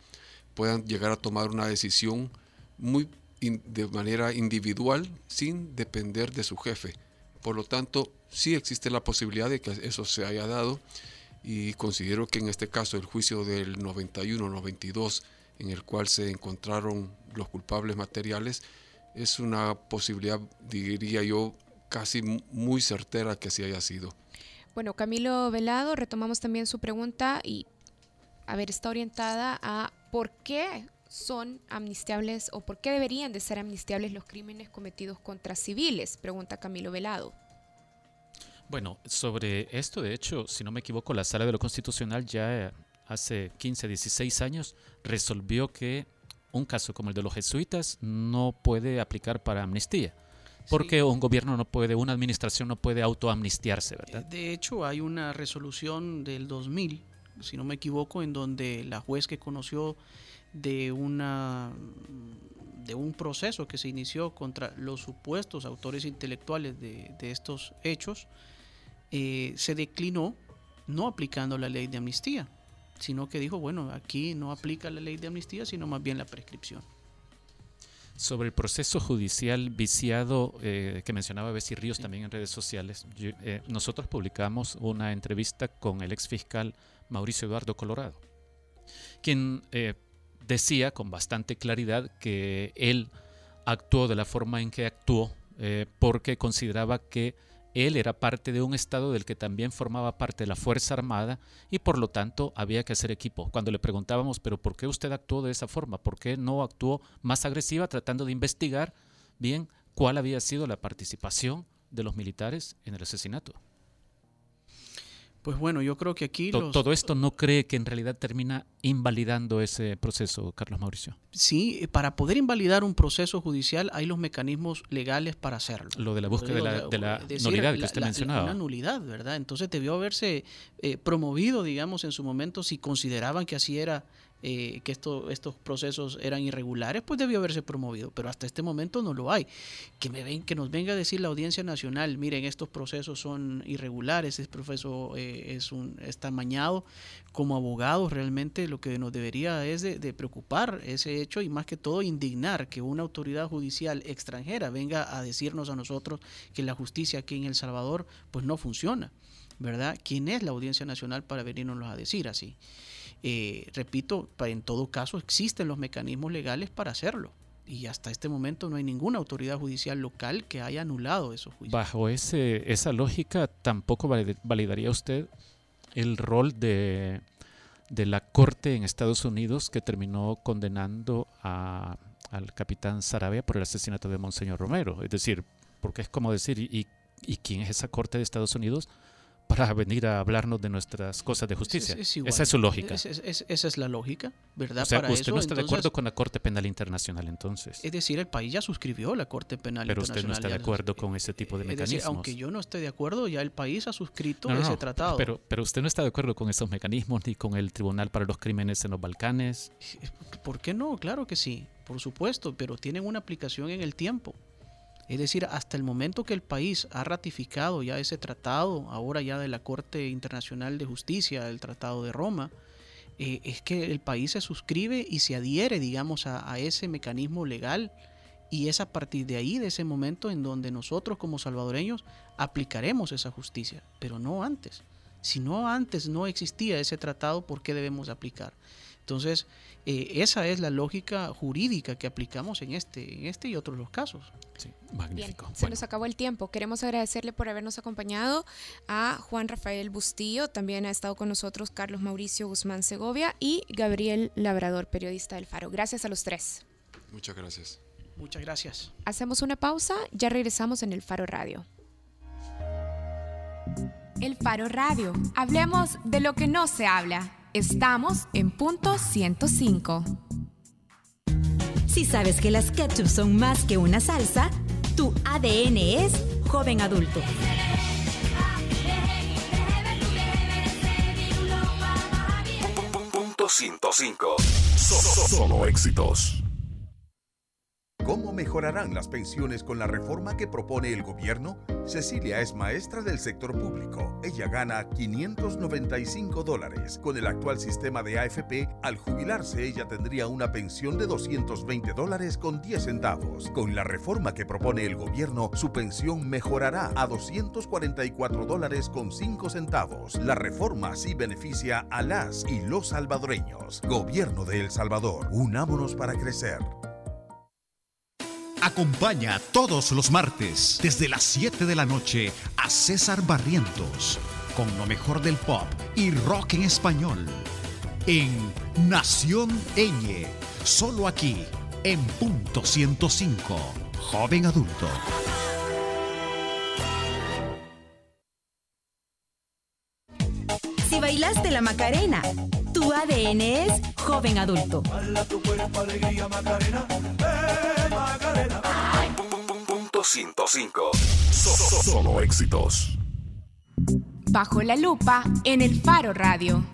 Speaker 11: puedan llegar a tomar una decisión muy de manera individual sin depender de su jefe. Por lo tanto, sí existe la posibilidad de que eso se haya dado y considero que en este caso el juicio del 91-92 en el cual se encontraron los culpables materiales es una posibilidad, diría yo, casi muy certera que así haya sido.
Speaker 5: Bueno, Camilo Velado, retomamos también su pregunta y, a ver, está orientada a por qué son amnistiables o por qué deberían de ser amnistiables los crímenes cometidos contra civiles, pregunta Camilo Velado.
Speaker 3: Bueno, sobre esto, de hecho, si no me equivoco, la Sala de lo Constitucional ya hace 15, 16 años resolvió que un caso como el de los jesuitas no puede aplicar para amnistía. Porque un gobierno no puede, una administración no puede autoamnistiarse, ¿verdad?
Speaker 12: De hecho, hay una resolución del 2000, si no me equivoco, en donde la juez que conoció de una de un proceso que se inició contra los supuestos autores intelectuales de, estos hechos, eh, se declinó no aplicando la ley de amnistía, sino que dijo, bueno, aquí no aplica la ley de amnistía, sino más bien la prescripción.
Speaker 3: Sobre el proceso judicial viciado eh, que mencionaba Bessie Ríos también en redes sociales, eh, nosotros publicamos una entrevista con el ex fiscal Mauricio Eduardo Colorado, quien eh, decía con bastante claridad que él actuó de la forma en que actuó porque consideraba que él era parte de un Estado del que también formaba parte la Fuerza Armada y por lo tanto había que hacer equipo. Cuando le preguntábamos, pero ¿por qué usted actuó de esa forma? ¿Por qué no actuó más agresiva tratando de investigar bien cuál había sido la participación de los militares en el asesinato?
Speaker 12: Pues bueno, yo creo que aquí...
Speaker 3: Todo esto no cree que en realidad termina invalidando ese proceso, Carlos Mauricio.
Speaker 12: Sí, eh, para poder invalidar un proceso judicial hay los mecanismos legales para hacerlo.
Speaker 3: Lo de la búsqueda de la, nulidad que usted mencionaba.
Speaker 12: Una nulidad, ¿verdad? Entonces debió haberse eh, promovido, digamos, en su momento, si consideraban que así era eh, que esto, estos procesos eran irregulares, pues debió haberse promovido, pero hasta este momento no lo hay. Que, me ven, que nos venga a decir la Audiencia Nacional, miren, estos procesos son irregulares, este proceso eh, es un, está mañado. Como abogados, realmente lo que nos debería es de, preocupar ese hecho y más que todo indignar que una autoridad judicial extranjera venga a decirnos a nosotros que la justicia aquí en El Salvador pues no funciona. ¿verdad? ¿Quién es la Audiencia Nacional para venirnos a decir así? Eh, repito, en todo caso existen los mecanismos legales para hacerlo. Y hasta este momento no hay ninguna autoridad judicial local que haya anulado esos juicios.
Speaker 3: Bajo esa lógica, ¿tampoco validaría usted el rol de, de la corte en Estados Unidos que terminó condenando a, al capitán Sarabia por el asesinato de Monseñor Romero. Es decir, porque es como decir, ¿y, ¿y quién es esa corte de Estados Unidos? Para venir a hablarnos de nuestras cosas de justicia. esa es su lógica.
Speaker 12: esa es la lógica, ¿verdad?
Speaker 3: O sea, usted no está de acuerdo con la Corte Penal Internacional entonces.
Speaker 12: Es decir, el país ya suscribió la Corte Penal
Speaker 3: Pero
Speaker 12: Internacional.
Speaker 3: Pero usted no está de acuerdo con ese tipo de mecanismos.
Speaker 12: aunque yo no esté de acuerdo, ya el país ha suscrito ese tratado.
Speaker 3: Pero, pero usted no está de acuerdo con esos mecanismos ni con el Tribunal para los Crímenes en los Balcanes.
Speaker 12: ¿Por qué no? Claro que sí, por supuesto, pero tienen una aplicación en el tiempo. Es decir, hasta el momento que el país ha ratificado ya ese tratado, ahora ya de la Corte Internacional de Justicia, el Tratado de Roma, eh, es que el país se suscribe y se adhiere, digamos, a, ese mecanismo legal y es a partir de ahí, de ese momento, en donde nosotros como salvadoreños aplicaremos esa justicia, pero no antes. Si no antes no existía ese tratado, ¿por qué debemos aplicar? Entonces, eh, esa es la lógica jurídica que aplicamos en este, en este y otros los casos.
Speaker 3: Sí, magnífico.
Speaker 5: se nos acabó el tiempo. Queremos agradecerle por habernos acompañado a Juan Rafael Bustillo, también ha estado con nosotros Carlos Mauricio Guzmán Segovia y Gabriel Labrador, periodista del Faro. Gracias a los tres.
Speaker 11: Muchas gracias.
Speaker 12: Muchas gracias.
Speaker 5: Hacemos una pausa, ya regresamos en el Faro Radio.
Speaker 6: El Faro Radio. Hablemos de lo que no se habla. Estamos en punto 105.
Speaker 15: Si sabes que las ketchup son más que una salsa, tu ADN es joven adulto.
Speaker 8: Punto 105. Solo éxitos.
Speaker 9: ¿Cómo mejorarán las pensiones con la reforma que propone el gobierno? Cecilia es maestra del sector público. Ella gana 595 dólares. Con el actual sistema de AFP, al jubilarse ella tendría una pensión de 220 dólares con 10 centavos. Con la reforma que propone el gobierno, su pensión mejorará a 244 dólares con 5 centavos. La reforma sí beneficia a las y los salvadoreños. Gobierno de El Salvador, unámonos para crecer.
Speaker 1: Acompaña todos los martes desde las 7 de la noche a César Barrientos con lo mejor del pop y rock en español en Nación Eñe, solo aquí en punto 105, joven adulto.
Speaker 15: Si bailaste la Macarena, tu ADN es joven adulto.
Speaker 8: Punto 105. Solo éxitos.
Speaker 6: Bajo la lupa en el Faro Radio.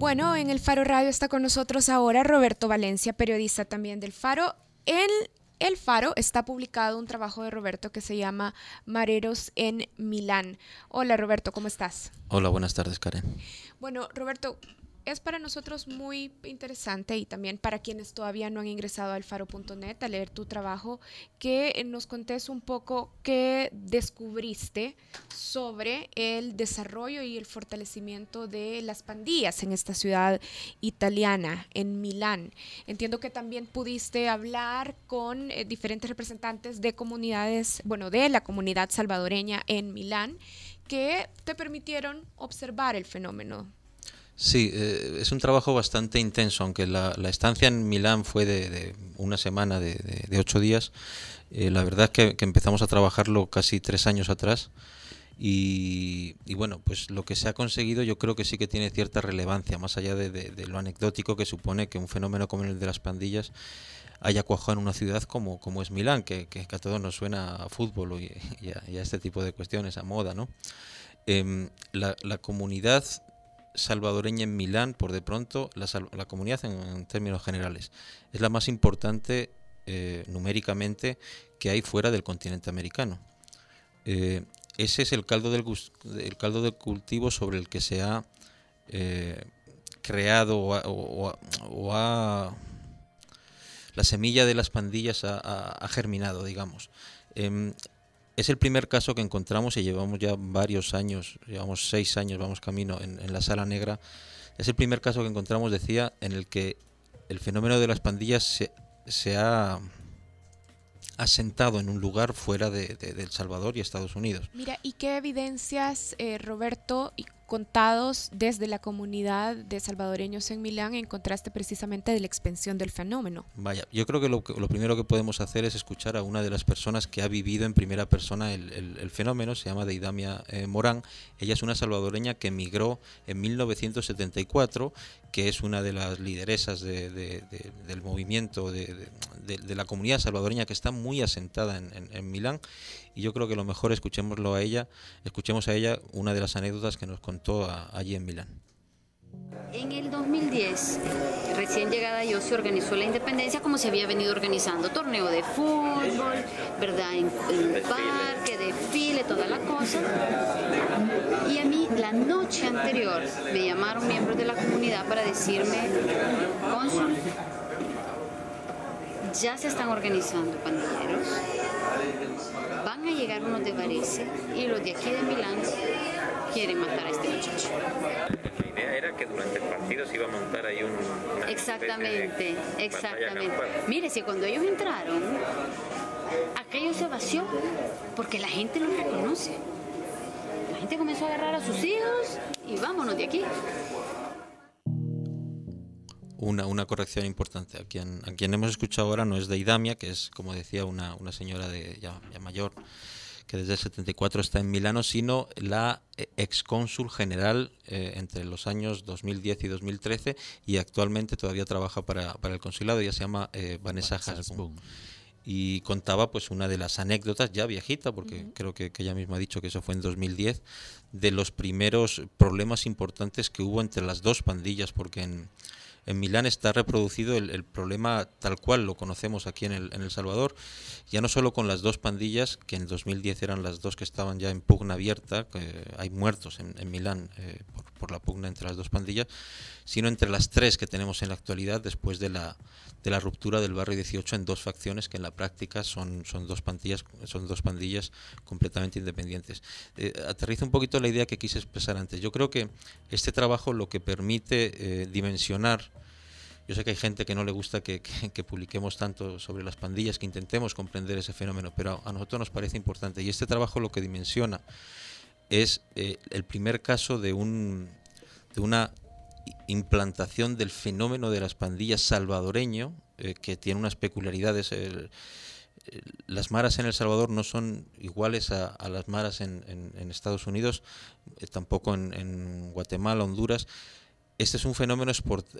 Speaker 5: Bueno, en el Faro Radio está con nosotros ahora Roberto Valencia, periodista también del Faro. En El Faro está publicado un trabajo de Roberto que se llama Mareros en Milán. Hola Roberto, ¿cómo estás?
Speaker 16: Hola, buenas tardes Karen.
Speaker 5: Bueno, Roberto, es para nosotros muy interesante y también para quienes todavía no han ingresado al faro.net a leer tu trabajo, que nos contes un poco qué descubriste sobre el desarrollo y el fortalecimiento de las pandillas en esta ciudad italiana, en Milán. Entiendo que también pudiste hablar con eh, diferentes representantes de comunidades, bueno, de la comunidad salvadoreña en Milán que te permitieron observar el fenómeno.
Speaker 16: Sí, eh, es un trabajo bastante intenso, aunque la, estancia en Milán fue de, una semana, de, ocho días. Eh, la verdad es que, empezamos a trabajarlo casi tres años atrás. Y, bueno, pues lo que se ha conseguido yo creo que sí que tiene cierta relevancia, más allá de, lo anecdótico que supone que un fenómeno como el de las pandillas haya cuajado en una ciudad como, como es Milán, que, a todos nos suena a fútbol y, a, este tipo de cuestiones, a moda, ¿no? Em, la, comunidad salvadoreña en Milán, por de pronto, la, comunidad en, términos generales, es la más importante eh, numéricamente que hay fuera del continente americano. Eh, ese es el caldo del, el caldo cultivo sobre el que se ha eh, creado o ha la semilla de las pandillas ha, germinado, digamos. Em, es el primer caso que encontramos y llevamos ya varios años, llevamos seis años, vamos camino en, la sala negra. Es el primer caso que encontramos, decía, en el que el fenómeno de las pandillas se, ha, asentado en un lugar fuera de, El Salvador y Estados Unidos.
Speaker 5: Mira, ¿y qué evidencias, eh, Roberto, contados desde la comunidad de salvadoreños en Milán en contraste precisamente de la expansión del fenómeno.
Speaker 16: Vaya, yo creo que lo, primero que podemos hacer es escuchar a una de las personas que ha vivido en primera persona el, fenómeno, se llama Deidamia eh, Morán. Ella es una salvadoreña que emigró en 1974, que es una de las lideresas del movimiento de, la comunidad salvadoreña que está muy asentada en Milán y yo creo que lo mejor escuchémoslo a ella, escuchemos a ella una de las anécdotas que nos contó allí en Milán.
Speaker 17: En el 2010, recién llegada yo, se organizó la independencia como se había venido organizando, torneo de fútbol, ¿verdad? En, en parque, desfile, toda la cosa. Y a mí, la noche anterior, me llamaron miembros de la comunidad para decirme, cónsul, ya se están organizando pandilleros, van a llegar unos de Varese y los de aquí de Milán quieren matar a este muchacho.
Speaker 18: La idea era que durante el partido se iba a montar ahí un...
Speaker 17: Exactamente, exactamente. Mire, si cuando ellos entraron, aquello se vació porque la gente los reconoce. La gente comenzó a agarrar a sus hijos y vámonos de aquí
Speaker 16: una, una corrección importante. A quien, a quien hemos escuchado ahora no es de Idamia, que es, como decía, una, una señora de, ya, mayor que desde el 74 está en Milano, sino la eh, excónsul general eh, entre los años 2010 y 2013 y actualmente todavía trabaja para, para el consulado, ella se llama eh, Vanessa Hasbun. Y contaba pues una de las anécdotas, ya viejita, porque creo que, que, ella misma ha dicho que eso fue en 2010, de los primeros problemas importantes que hubo entre las dos pandillas, porque en, en Milán está reproducido el, problema tal cual lo conocemos aquí en el, en el, Salvador, ya no solo con las dos pandillas, que en 2010 eran las dos que estaban ya en pugna abierta, que hay muertos en, Milán eh, por, la pugna entre las dos pandillas, sino entre las tres que tenemos en la actualidad después de la, de la ruptura del barrio 18 en dos facciones que en la práctica son, son, dos, pandillas, son dos pandillas completamente independientes. Eh, aterriza un poquito la idea que quise expresar antes. Yo creo que este trabajo lo que permite eh, dimensionar yo sé que hay gente que no le gusta que, publiquemos tanto sobre las pandillas, que intentemos comprender ese fenómeno, pero a nosotros nos parece importante. Y este trabajo lo que dimensiona es eh, el primer caso de, un, de una implantación del fenómeno de las pandillas salvadoreño, eh, que tiene unas peculiaridades. las maras en El Salvador no son iguales a, las maras en, Estados Unidos, eh, tampoco en, Guatemala, Honduras este es un fenómeno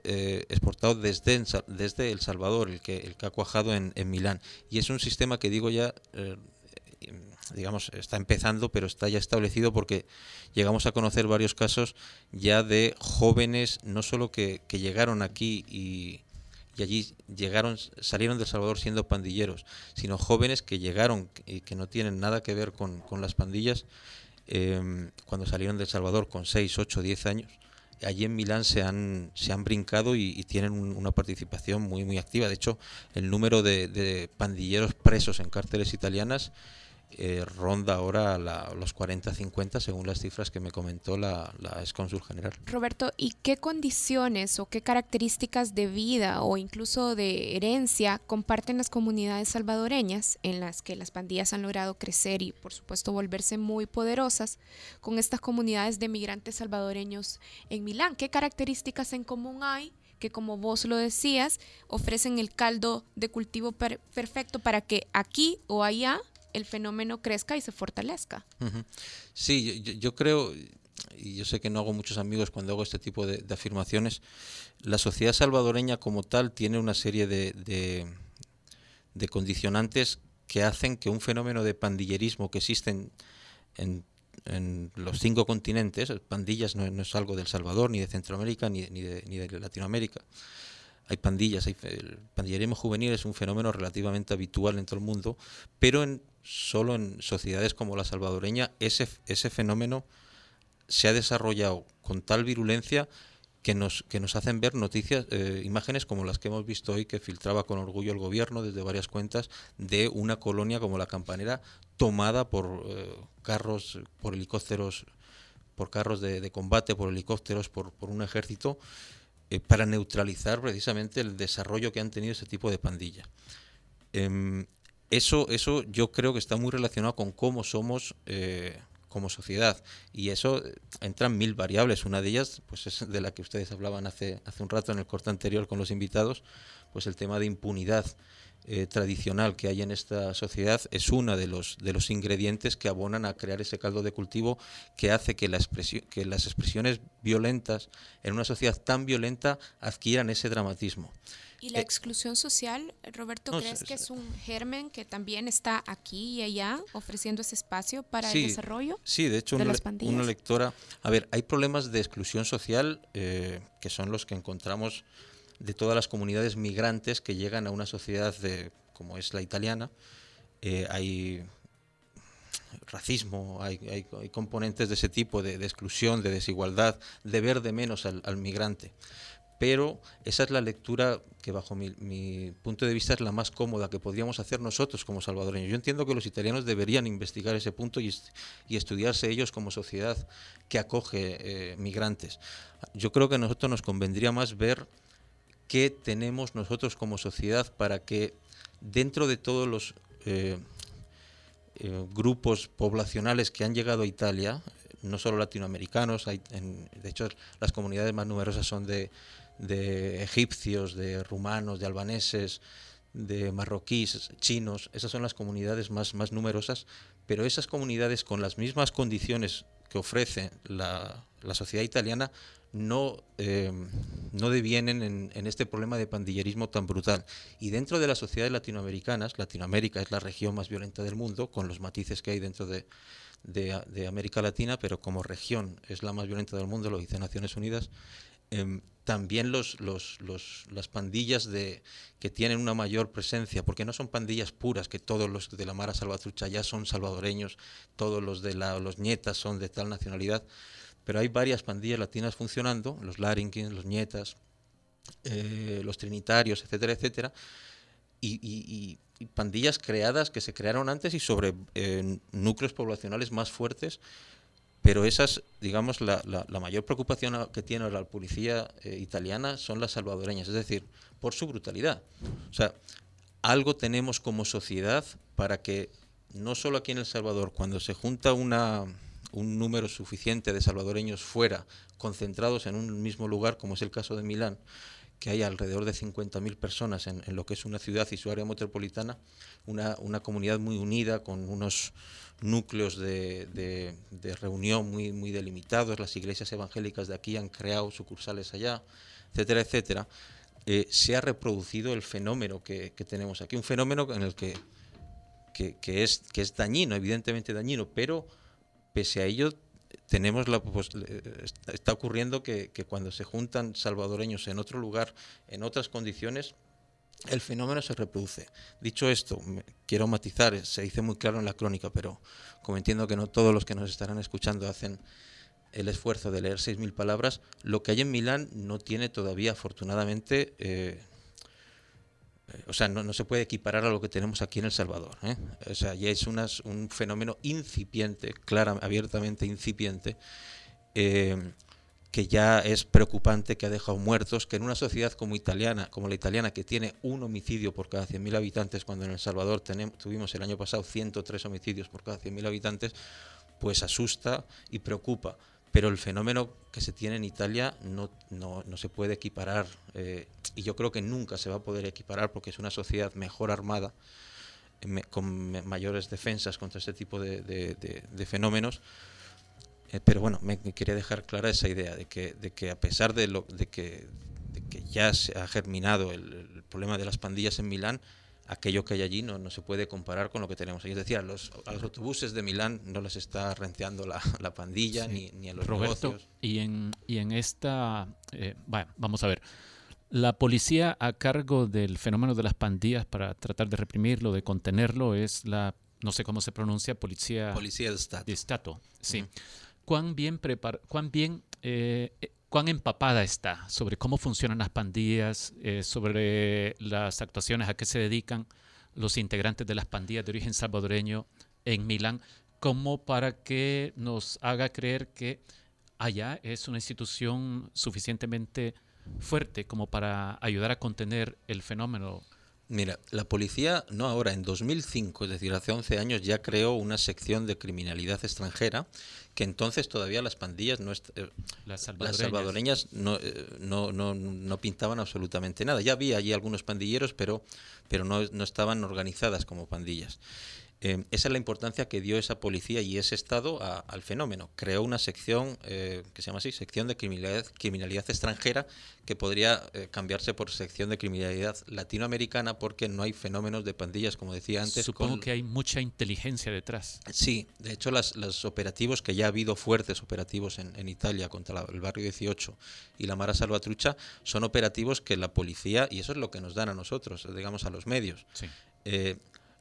Speaker 16: eh, exportado desde, desde El Salvador, el que, el que ha cuajado en, Milán. Y es un sistema que digo ya, digamos, está empezando, pero está ya establecido porque llegamos a conocer varios casos ya de jóvenes, no solo que, llegaron aquí y, allí llegaron, salieron de El Salvador siendo pandilleros, sino jóvenes que llegaron y que no tienen nada que ver con, las pandillas eh, cuando salieron de El Salvador con 6, 8, 10 años allí en Milán se han, se han brincado y, tienen una participación muy, muy activa. De hecho, el número de, de pandilleros presos en cárteles italianas eh, ronda ahora los 40-50 según las cifras que me comentó la, la excónsul general.
Speaker 5: Roberto, ¿y qué condiciones o qué características de vida o incluso de herencia comparten las comunidades salvadoreñas en las que las pandillas han logrado crecer y por supuesto volverse muy poderosas con estas comunidades de migrantes salvadoreños en Milán? ¿Qué características en común hay? que como vos lo decías, ofrecen el caldo de cultivo perfecto para que aquí o allá el fenómeno crezca y se fortalezca.
Speaker 16: Sí, yo, creo, y yo sé que no hago muchos amigos cuando hago este tipo de, afirmaciones, la sociedad salvadoreña como tal tiene una serie de, de, condicionantes que hacen que un fenómeno de pandillerismo que existe en, los cinco continentes, pandillas no, es algo del Salvador, ni de Centroamérica, ni, ni, ni de Latinoamérica, hay pandillas, hay, el pandillerismo juvenil es un fenómeno relativamente habitual en todo el mundo, pero en, solo en sociedades como la salvadoreña ese, ese fenómeno se ha desarrollado con tal virulencia que nos, que nos hacen ver noticias, eh, imágenes como las que hemos visto hoy que filtraba con orgullo el gobierno desde varias cuentas de una colonia como la Campanera tomada por eh, carros, por helicópteros, por carros de, de combate, por helicópteros, por, por un ejército eh, para neutralizar precisamente el desarrollo que han tenido ese tipo de pandilla. Em, eso, eso yo creo que está muy relacionado con cómo somos eh, como sociedad. Y eso eh, entran mil variables. Una de ellas, pues es de la que ustedes hablaban hace, hace un rato en el corte anterior con los invitados, pues el tema de impunidad. Eh, tradicional que hay en esta sociedad es uno de los, de los ingredientes que abonan a crear ese caldo de cultivo que hace que, la expresión, que las expresiones violentas en una sociedad tan violenta adquieran ese dramatismo.
Speaker 5: ¿Y la exclusión social, Roberto, crees que es un germen que también está aquí y allá ofreciendo ese espacio para el desarrollo?
Speaker 16: Sí, de hecho, una, una, lectora. A ver, hay problemas de exclusión social eh, que son los que encontramos de todas las comunidades migrantes que llegan a una sociedad de, como es la italiana. Eh, hay racismo, hay, hay, componentes de ese tipo, de, exclusión, de desigualdad, de ver de menos al, migrante. Pero esa es la lectura que bajo mi, punto de vista es la más cómoda que podríamos hacer nosotros como salvadoreños. Yo entiendo que los italianos deberían investigar ese punto y, y estudiarse ellos como sociedad que acoge eh, migrantes. Yo creo que a nosotros nos convendría más ver qué tenemos nosotros como sociedad para que dentro de todos los eh, eh, grupos poblacionales que han llegado a Italia, no solo latinoamericanos, hay, de hecho las comunidades más numerosas son de, egipcios, de rumanos, de albaneses, de marroquíes, chinos, esas son las comunidades más, más numerosas, pero esas comunidades con las mismas condiciones que ofrece la, la sociedad italiana no, eh, no devienen en, este problema de pandillerismo tan brutal. Y dentro de las sociedades latinoamericanas, Latinoamérica es la región más violenta del mundo, con los matices que hay dentro de, de, América Latina, pero como región es la más violenta del mundo, lo dice Naciones Unidas. Em, también los, los, los, las pandillas de, que tienen una mayor presencia, porque no son pandillas puras, que todos los de la Mara Salvatrucha ya son salvadoreños, todos los de los nietas son de tal nacionalidad, pero hay varias pandillas latinas funcionando, los Laringkins, los Nietas, eh, los Trinitarios, etcétera, etcétera, y, pandillas creadas que se crearon antes y sobre eh, núcleos poblacionales más fuertes, pero esas, digamos, la, mayor preocupación que tiene la policía eh, italiana son las salvadoreñas, es decir, por su brutalidad. O sea, algo tenemos como sociedad para que no solo aquí en El Salvador, cuando se junta una un número suficiente de salvadoreños fuera, concentrados en un mismo lugar, como es el caso de Milán, que hay alrededor de 50.000 personas en, lo que es una ciudad y su área metropolitana, una, una comunidad muy unida, con unos núcleos de, de, reunión muy, muy delimitados, las iglesias evangélicas de aquí han creado sucursales allá, etcétera, etcétera, eh, se ha reproducido el fenómeno que, que, tenemos aquí, un fenómeno en el que, que, que, es, que es dañino, evidentemente dañino, pero pese a ello, tenemos la está ocurriendo que, cuando se juntan salvadoreños en otro lugar, en otras condiciones, el fenómeno se reproduce. Dicho esto, quiero matizar, se dice muy claro en la crónica, pero como entiendo que no todos los que nos estarán escuchando hacen el esfuerzo de leer 6.000 palabras, lo que hay en Milán no tiene todavía, afortunadamente, eh, o sea, no, se puede equiparar a lo que tenemos aquí en El Salvador. ¿eh? O sea, ya es un fenómeno incipiente, clara, abiertamente incipiente, eh, que ya es preocupante, que ha dejado muertos, que en una sociedad como italiana, como la italiana, que tiene un homicidio por cada 100.000 habitantes, cuando en El Salvador tuvimos el año pasado 103 homicidios por cada 100.000 habitantes, pues asusta y preocupa pero el fenómeno que se tiene en Italia no, no, no se puede equiparar eh, y yo creo que nunca se va a poder equiparar porque es una sociedad mejor armada, con mayores defensas contra este tipo de, de, fenómenos. Eh, pero bueno, me, quería dejar clara esa idea de que, de que a pesar de, lo, de, que, ya se ha germinado el problema de las pandillas en Milán, aquello que hay allí no, no se puede comparar con lo que tenemos ahí. Es decir, a los, autobuses de Milán no les está renteando la, [LAUGHS] la pandilla ni, ni, a los
Speaker 3: Roberto, Y en, y en esta, eh, vamos a ver, la policía a cargo del fenómeno de las pandillas para tratar de reprimirlo, de contenerlo, es la, no sé cómo se pronuncia, policía...
Speaker 16: Policía de Estado.
Speaker 3: De sí. ¿Cuán bien, prepar, cuán bien eh, cuán empapada está sobre cómo funcionan las pandillas, eh, sobre las actuaciones a qué se dedican los integrantes de las pandillas de origen salvadoreño en Milán, como para que nos haga creer que allá es una institución suficientemente fuerte como para ayudar a contener el fenómeno
Speaker 16: Mira, la policía, no ahora, en 2005, es decir, hace 11 años, ya creó una sección de criminalidad extranjera, que entonces todavía las pandillas, no eh,
Speaker 3: las
Speaker 16: salvadoreñas, eh, no, no, no, pintaban absolutamente nada. Ya había allí algunos pandilleros, pero, pero no, no estaban organizadas como pandillas. Eh, esa es la importancia que dio esa policía y ese Estado al fenómeno. Creó una sección eh, que se llama así, sección de criminalidad, criminalidad extranjera, que podría eh, cambiarse por sección de criminalidad latinoamericana porque no hay fenómenos de pandillas, como decía antes.
Speaker 3: Supongo que hay mucha inteligencia detrás.
Speaker 16: Sí, de hecho los operativos, que ya ha habido fuertes operativos en, Italia contra el barrio 18 y la Mara Salvatrucha, son operativos que la policía, y eso es lo que nos dan a nosotros, digamos a los medios.
Speaker 3: Sí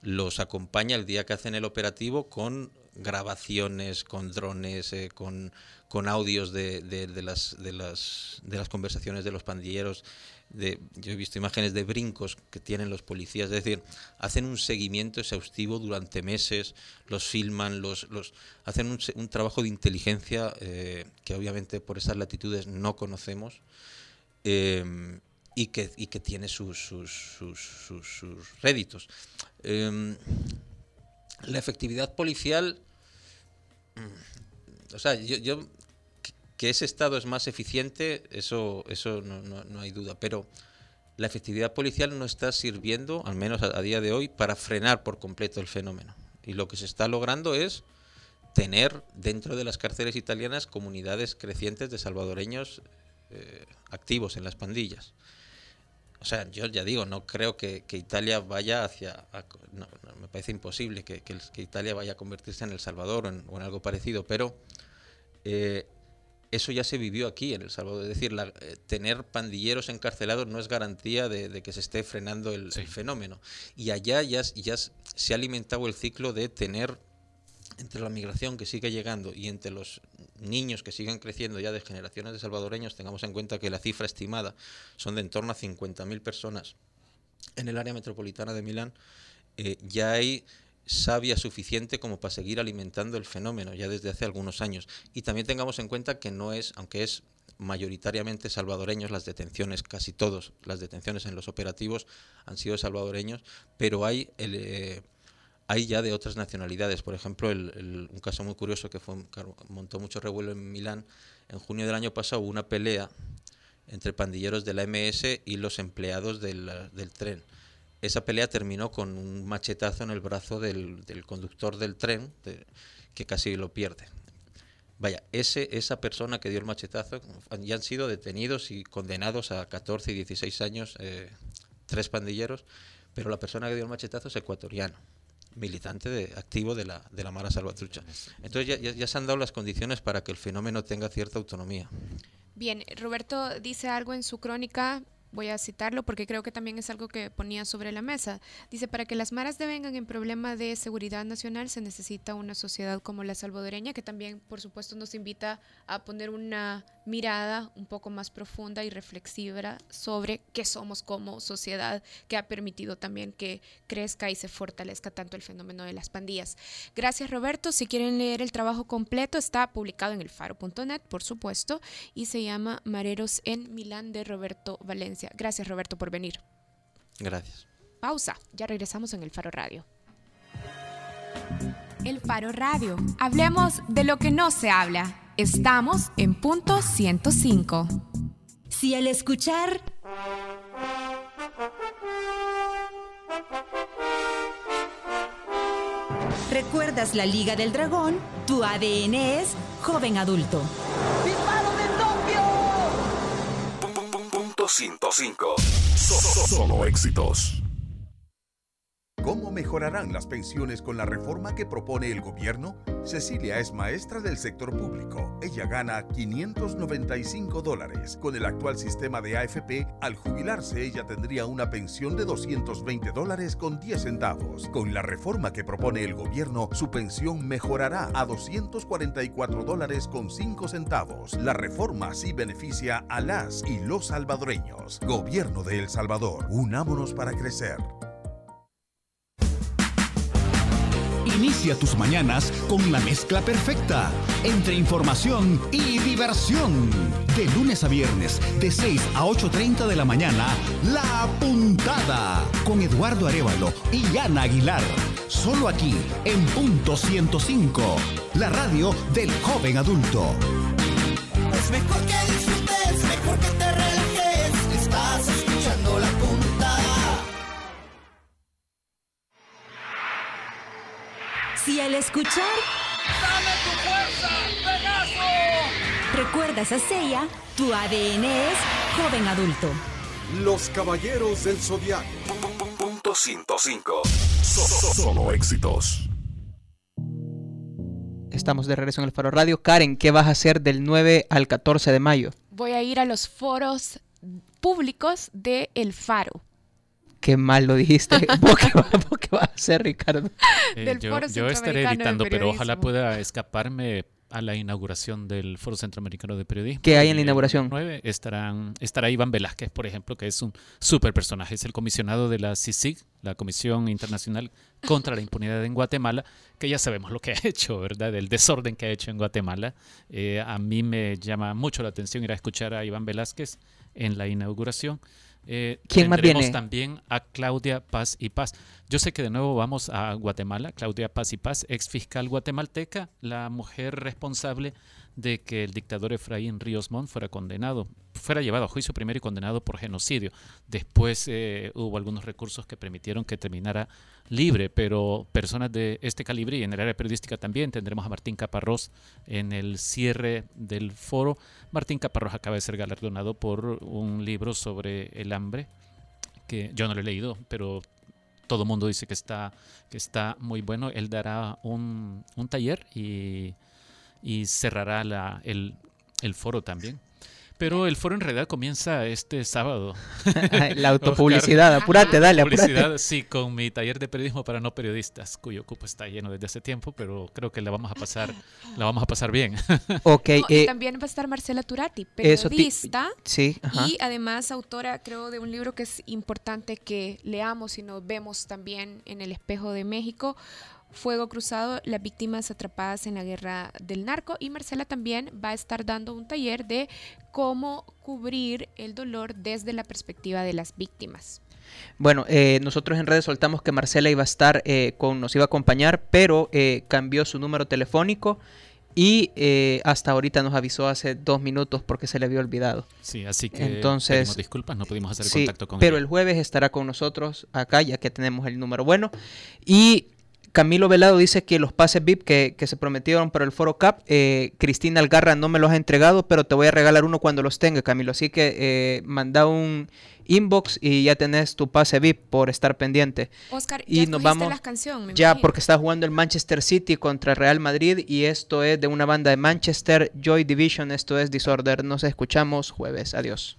Speaker 16: los acompaña el día que hacen el operativo con grabaciones, con drones, eh, con, con, audios de, de, las, de, las, de las conversaciones de los pandilleros. Yo he visto imágenes de brincos que tienen los policías, es decir, hacen un seguimiento exhaustivo durante meses, los filman, los, los hacen un, un trabajo de inteligencia eh, que obviamente por esas latitudes no conocemos. Eh, y que, y que tiene sus, sus, sus, sus réditos. Em, la efectividad policial, mm, o sea, yo, yo, que ese Estado es más eficiente, eso, eso no, no, hay duda, pero la efectividad policial no está sirviendo, al menos a, día de hoy, para frenar por completo el fenómeno. Y lo que se está logrando es tener dentro de las cárceles italianas comunidades crecientes de salvadoreños eh, activos en las pandillas. O sea, yo ya digo, no creo que, Italia vaya hacia... me parece imposible que, Italia vaya a convertirse en El Salvador o en, algo parecido, pero eh, eso ya se vivió aquí en El Salvador. Es decir, eh, tener pandilleros encarcelados no es garantía de, que se esté frenando el, el, fenómeno. Y allá ya, ya se ha alimentado el ciclo de tener entre la migración que sigue llegando y entre los niños que siguen creciendo ya de generaciones de salvadoreños, tengamos en cuenta que la cifra estimada son de en torno a 50.000 personas en el área metropolitana de Milán, eh, ya hay savia suficiente como para seguir alimentando el fenómeno ya desde hace algunos años. Y también tengamos en cuenta que no es, aunque es mayoritariamente salvadoreños las detenciones, casi todos las detenciones en los operativos han sido salvadoreños, pero hay el... Eh, hay ya de otras nacionalidades. Por ejemplo, un caso muy curioso que, montó mucho revuelo en Milán, en junio del año pasado hubo una pelea entre pandilleros de la MS y los empleados del, tren. Esa pelea terminó con un machetazo en el brazo del, conductor del tren, que casi lo pierde. Vaya, ese, esa persona que dio el machetazo ya han sido detenidos y condenados a 14 y 16 años, eh, tres pandilleros, pero la persona que dio el machetazo es ecuatoriano militante de, activo de la, de la Mara Salvatrucha. Entonces ya, ya, se han dado las condiciones para que el fenómeno tenga cierta autonomía.
Speaker 5: Bien, Roberto dice algo en su crónica voy a citarlo porque creo que también es algo que ponía sobre la mesa. Dice, para que las maras devengan en problema de seguridad nacional se necesita una sociedad como la salvadoreña, que también, por supuesto, nos invita a poner una mirada un poco más profunda y reflexiva sobre qué somos como sociedad, que ha permitido también que crezca y se fortalezca tanto el fenómeno de las pandillas. Gracias, Roberto. Si quieren leer el trabajo completo, está publicado en el faro.net, por supuesto, y se llama Mareros en Milán de Roberto Valencia. Gracias Roberto por venir.
Speaker 16: Gracias.
Speaker 5: Pausa, ya regresamos en el Faro Radio.
Speaker 6: El Faro Radio. Hablemos de lo que no se habla. Estamos en punto 105.
Speaker 15: Si al escuchar... ¿Recuerdas la Liga del Dragón? Tu ADN es joven adulto.
Speaker 8: 105. Solo éxitos.
Speaker 9: ¿Cómo mejorarán las pensiones con la reforma que propone el gobierno? Cecilia es maestra del sector público. Ella gana 595 dólares. Con el actual sistema de AFP, al jubilarse ella tendría una pensión de 220 dólares con 10 centavos. Con la reforma que propone el gobierno, su pensión mejorará a 244 dólares con 5 centavos. La reforma sí beneficia a las y los salvadoreños. Gobierno de El Salvador, unámonos para crecer.
Speaker 1: Inicia tus mañanas con la mezcla perfecta entre información y diversión. De lunes a viernes, de 6 a 8.30 de la mañana, La Puntada con Eduardo Arevalo y Ana Aguilar. Solo aquí, en punto 105, la radio del joven adulto.
Speaker 7: Es mejor que disfrutes, mejor que te relajes.
Speaker 15: Si al escuchar
Speaker 14: ¡Dame tu fuerza, Pegaso!
Speaker 15: recuerdas a Seiya, tu ADN es joven adulto.
Speaker 8: Los caballeros del zodiaco. Punto 105. So- so- Solo éxitos.
Speaker 2: Estamos de regreso en el Faro Radio. Karen, ¿qué vas a hacer del 9 al 14 de mayo?
Speaker 5: Voy a ir a los foros públicos de El Faro.
Speaker 2: Qué mal lo dijiste. ¿Vos qué, vas- vos qué vas a hacer, Ricardo?
Speaker 3: Eh,
Speaker 5: Del
Speaker 3: yo,
Speaker 5: Foro
Speaker 3: yo estaré editando, pero ojalá pueda escaparme a la inauguración del Foro Centroamericano de Periodismo.
Speaker 2: ¿Qué hay en la
Speaker 3: El
Speaker 2: inauguración?
Speaker 3: 9 estarán, estará Iván Velázquez, por ejemplo, que es un super personaje. Es el comisionado de la CICIG, la Comisión Internacional contra la Impunidad en Guatemala, que ya sabemos lo que [LAUGHS] ha hecho, ¿verdad? El desorden que ha hecho en Guatemala. Eh, a mí me llama mucho la atención ir a escuchar a Iván Velázquez en la inauguración. Eh,
Speaker 2: ¿Quién más
Speaker 3: tendremos
Speaker 2: viene?
Speaker 3: también a Claudia Paz y Paz. Yo sé que de nuevo vamos a Guatemala. Claudia Paz y Paz, ex fiscal guatemalteca, la mujer responsable de que el dictador Efraín Ríos Montt fuera condenado, fuera llevado a juicio primero y condenado por genocidio. Después eh, hubo algunos recursos que permitieron que terminara libre, pero personas de este calibre y en el área periodística también tendremos a Martín Caparrós en el cierre del foro. Martín Caparrós acaba de ser galardonado por un libro sobre el hambre que yo no lo he leído, pero todo el mundo dice que está, que está muy bueno. Él dará un, un taller y, y cerrará la, el, el foro también. Pero el foro en realidad comienza este sábado. [LAUGHS]
Speaker 2: La [LAUGHS] autopublicidad, apúrate, dale, apúrate.
Speaker 3: Publicidad, sí, con mi taller de periodismo para no periodistas, cuyo cupo está lleno desde hace tiempo, pero creo que la vamos a pasar, la vamos a pasar bien. [LAUGHS]
Speaker 2: Ok,
Speaker 5: No, y
Speaker 2: eh,
Speaker 5: también va a estar Marcela Turati,
Speaker 2: eso
Speaker 5: periodista.
Speaker 2: sí, ajá.
Speaker 5: Y además autora, creo, de un libro que es importante que leamos y nos vemos también en el espejo de México. Fuego Cruzado, las víctimas atrapadas en la guerra del narco. Y Marcela también va a estar dando un taller de cómo cubrir el dolor desde la perspectiva de las víctimas.
Speaker 2: Bueno, eh, nosotros en redes soltamos que Marcela iba a estar eh, con, nos iba a acompañar, pero eh, cambió su número telefónico y eh, hasta ahorita nos avisó hace dos minutos porque se le había olvidado.
Speaker 3: Sí, así que
Speaker 2: Entonces,
Speaker 3: pedimos disculpas, no pudimos hacer
Speaker 2: sí,
Speaker 3: contacto con
Speaker 2: pero
Speaker 3: ella.
Speaker 2: el jueves estará con nosotros acá, ya que tenemos el número bueno. Y Camilo Velado dice que los pases VIP que, que se prometieron para el Foro Cap, eh, Cristina Algarra no me los ha entregado, pero te voy a regalar uno cuando los tenga, Camilo. Así que eh, manda un inbox y ya tenés tu pase VIP por estar pendiente.
Speaker 5: Oscar,
Speaker 2: y
Speaker 5: ya
Speaker 2: nos vamos
Speaker 5: las canciones, me
Speaker 2: ya
Speaker 5: imagino.
Speaker 2: porque está jugando el Manchester City contra Real Madrid y esto es de una banda de Manchester Joy Division, esto es Disorder. Nos escuchamos jueves. Adiós.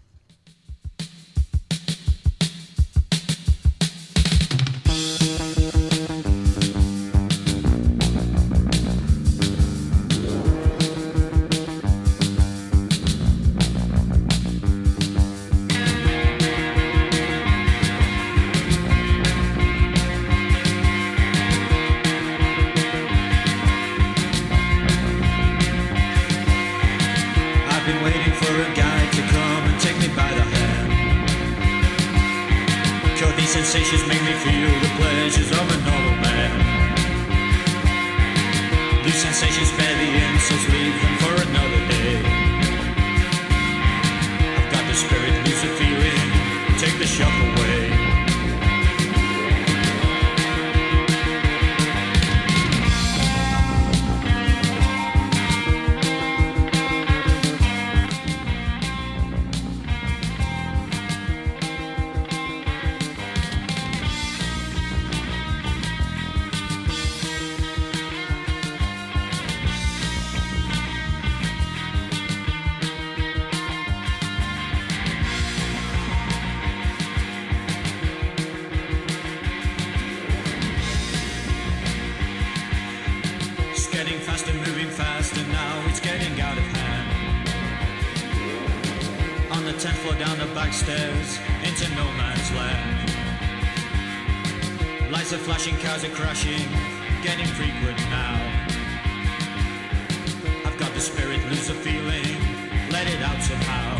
Speaker 19: ten floor down the back stairs into no man's land. Lights are flashing, cars are crashing, getting frequent now. I've got the spirit, lose the feeling, let it out somehow.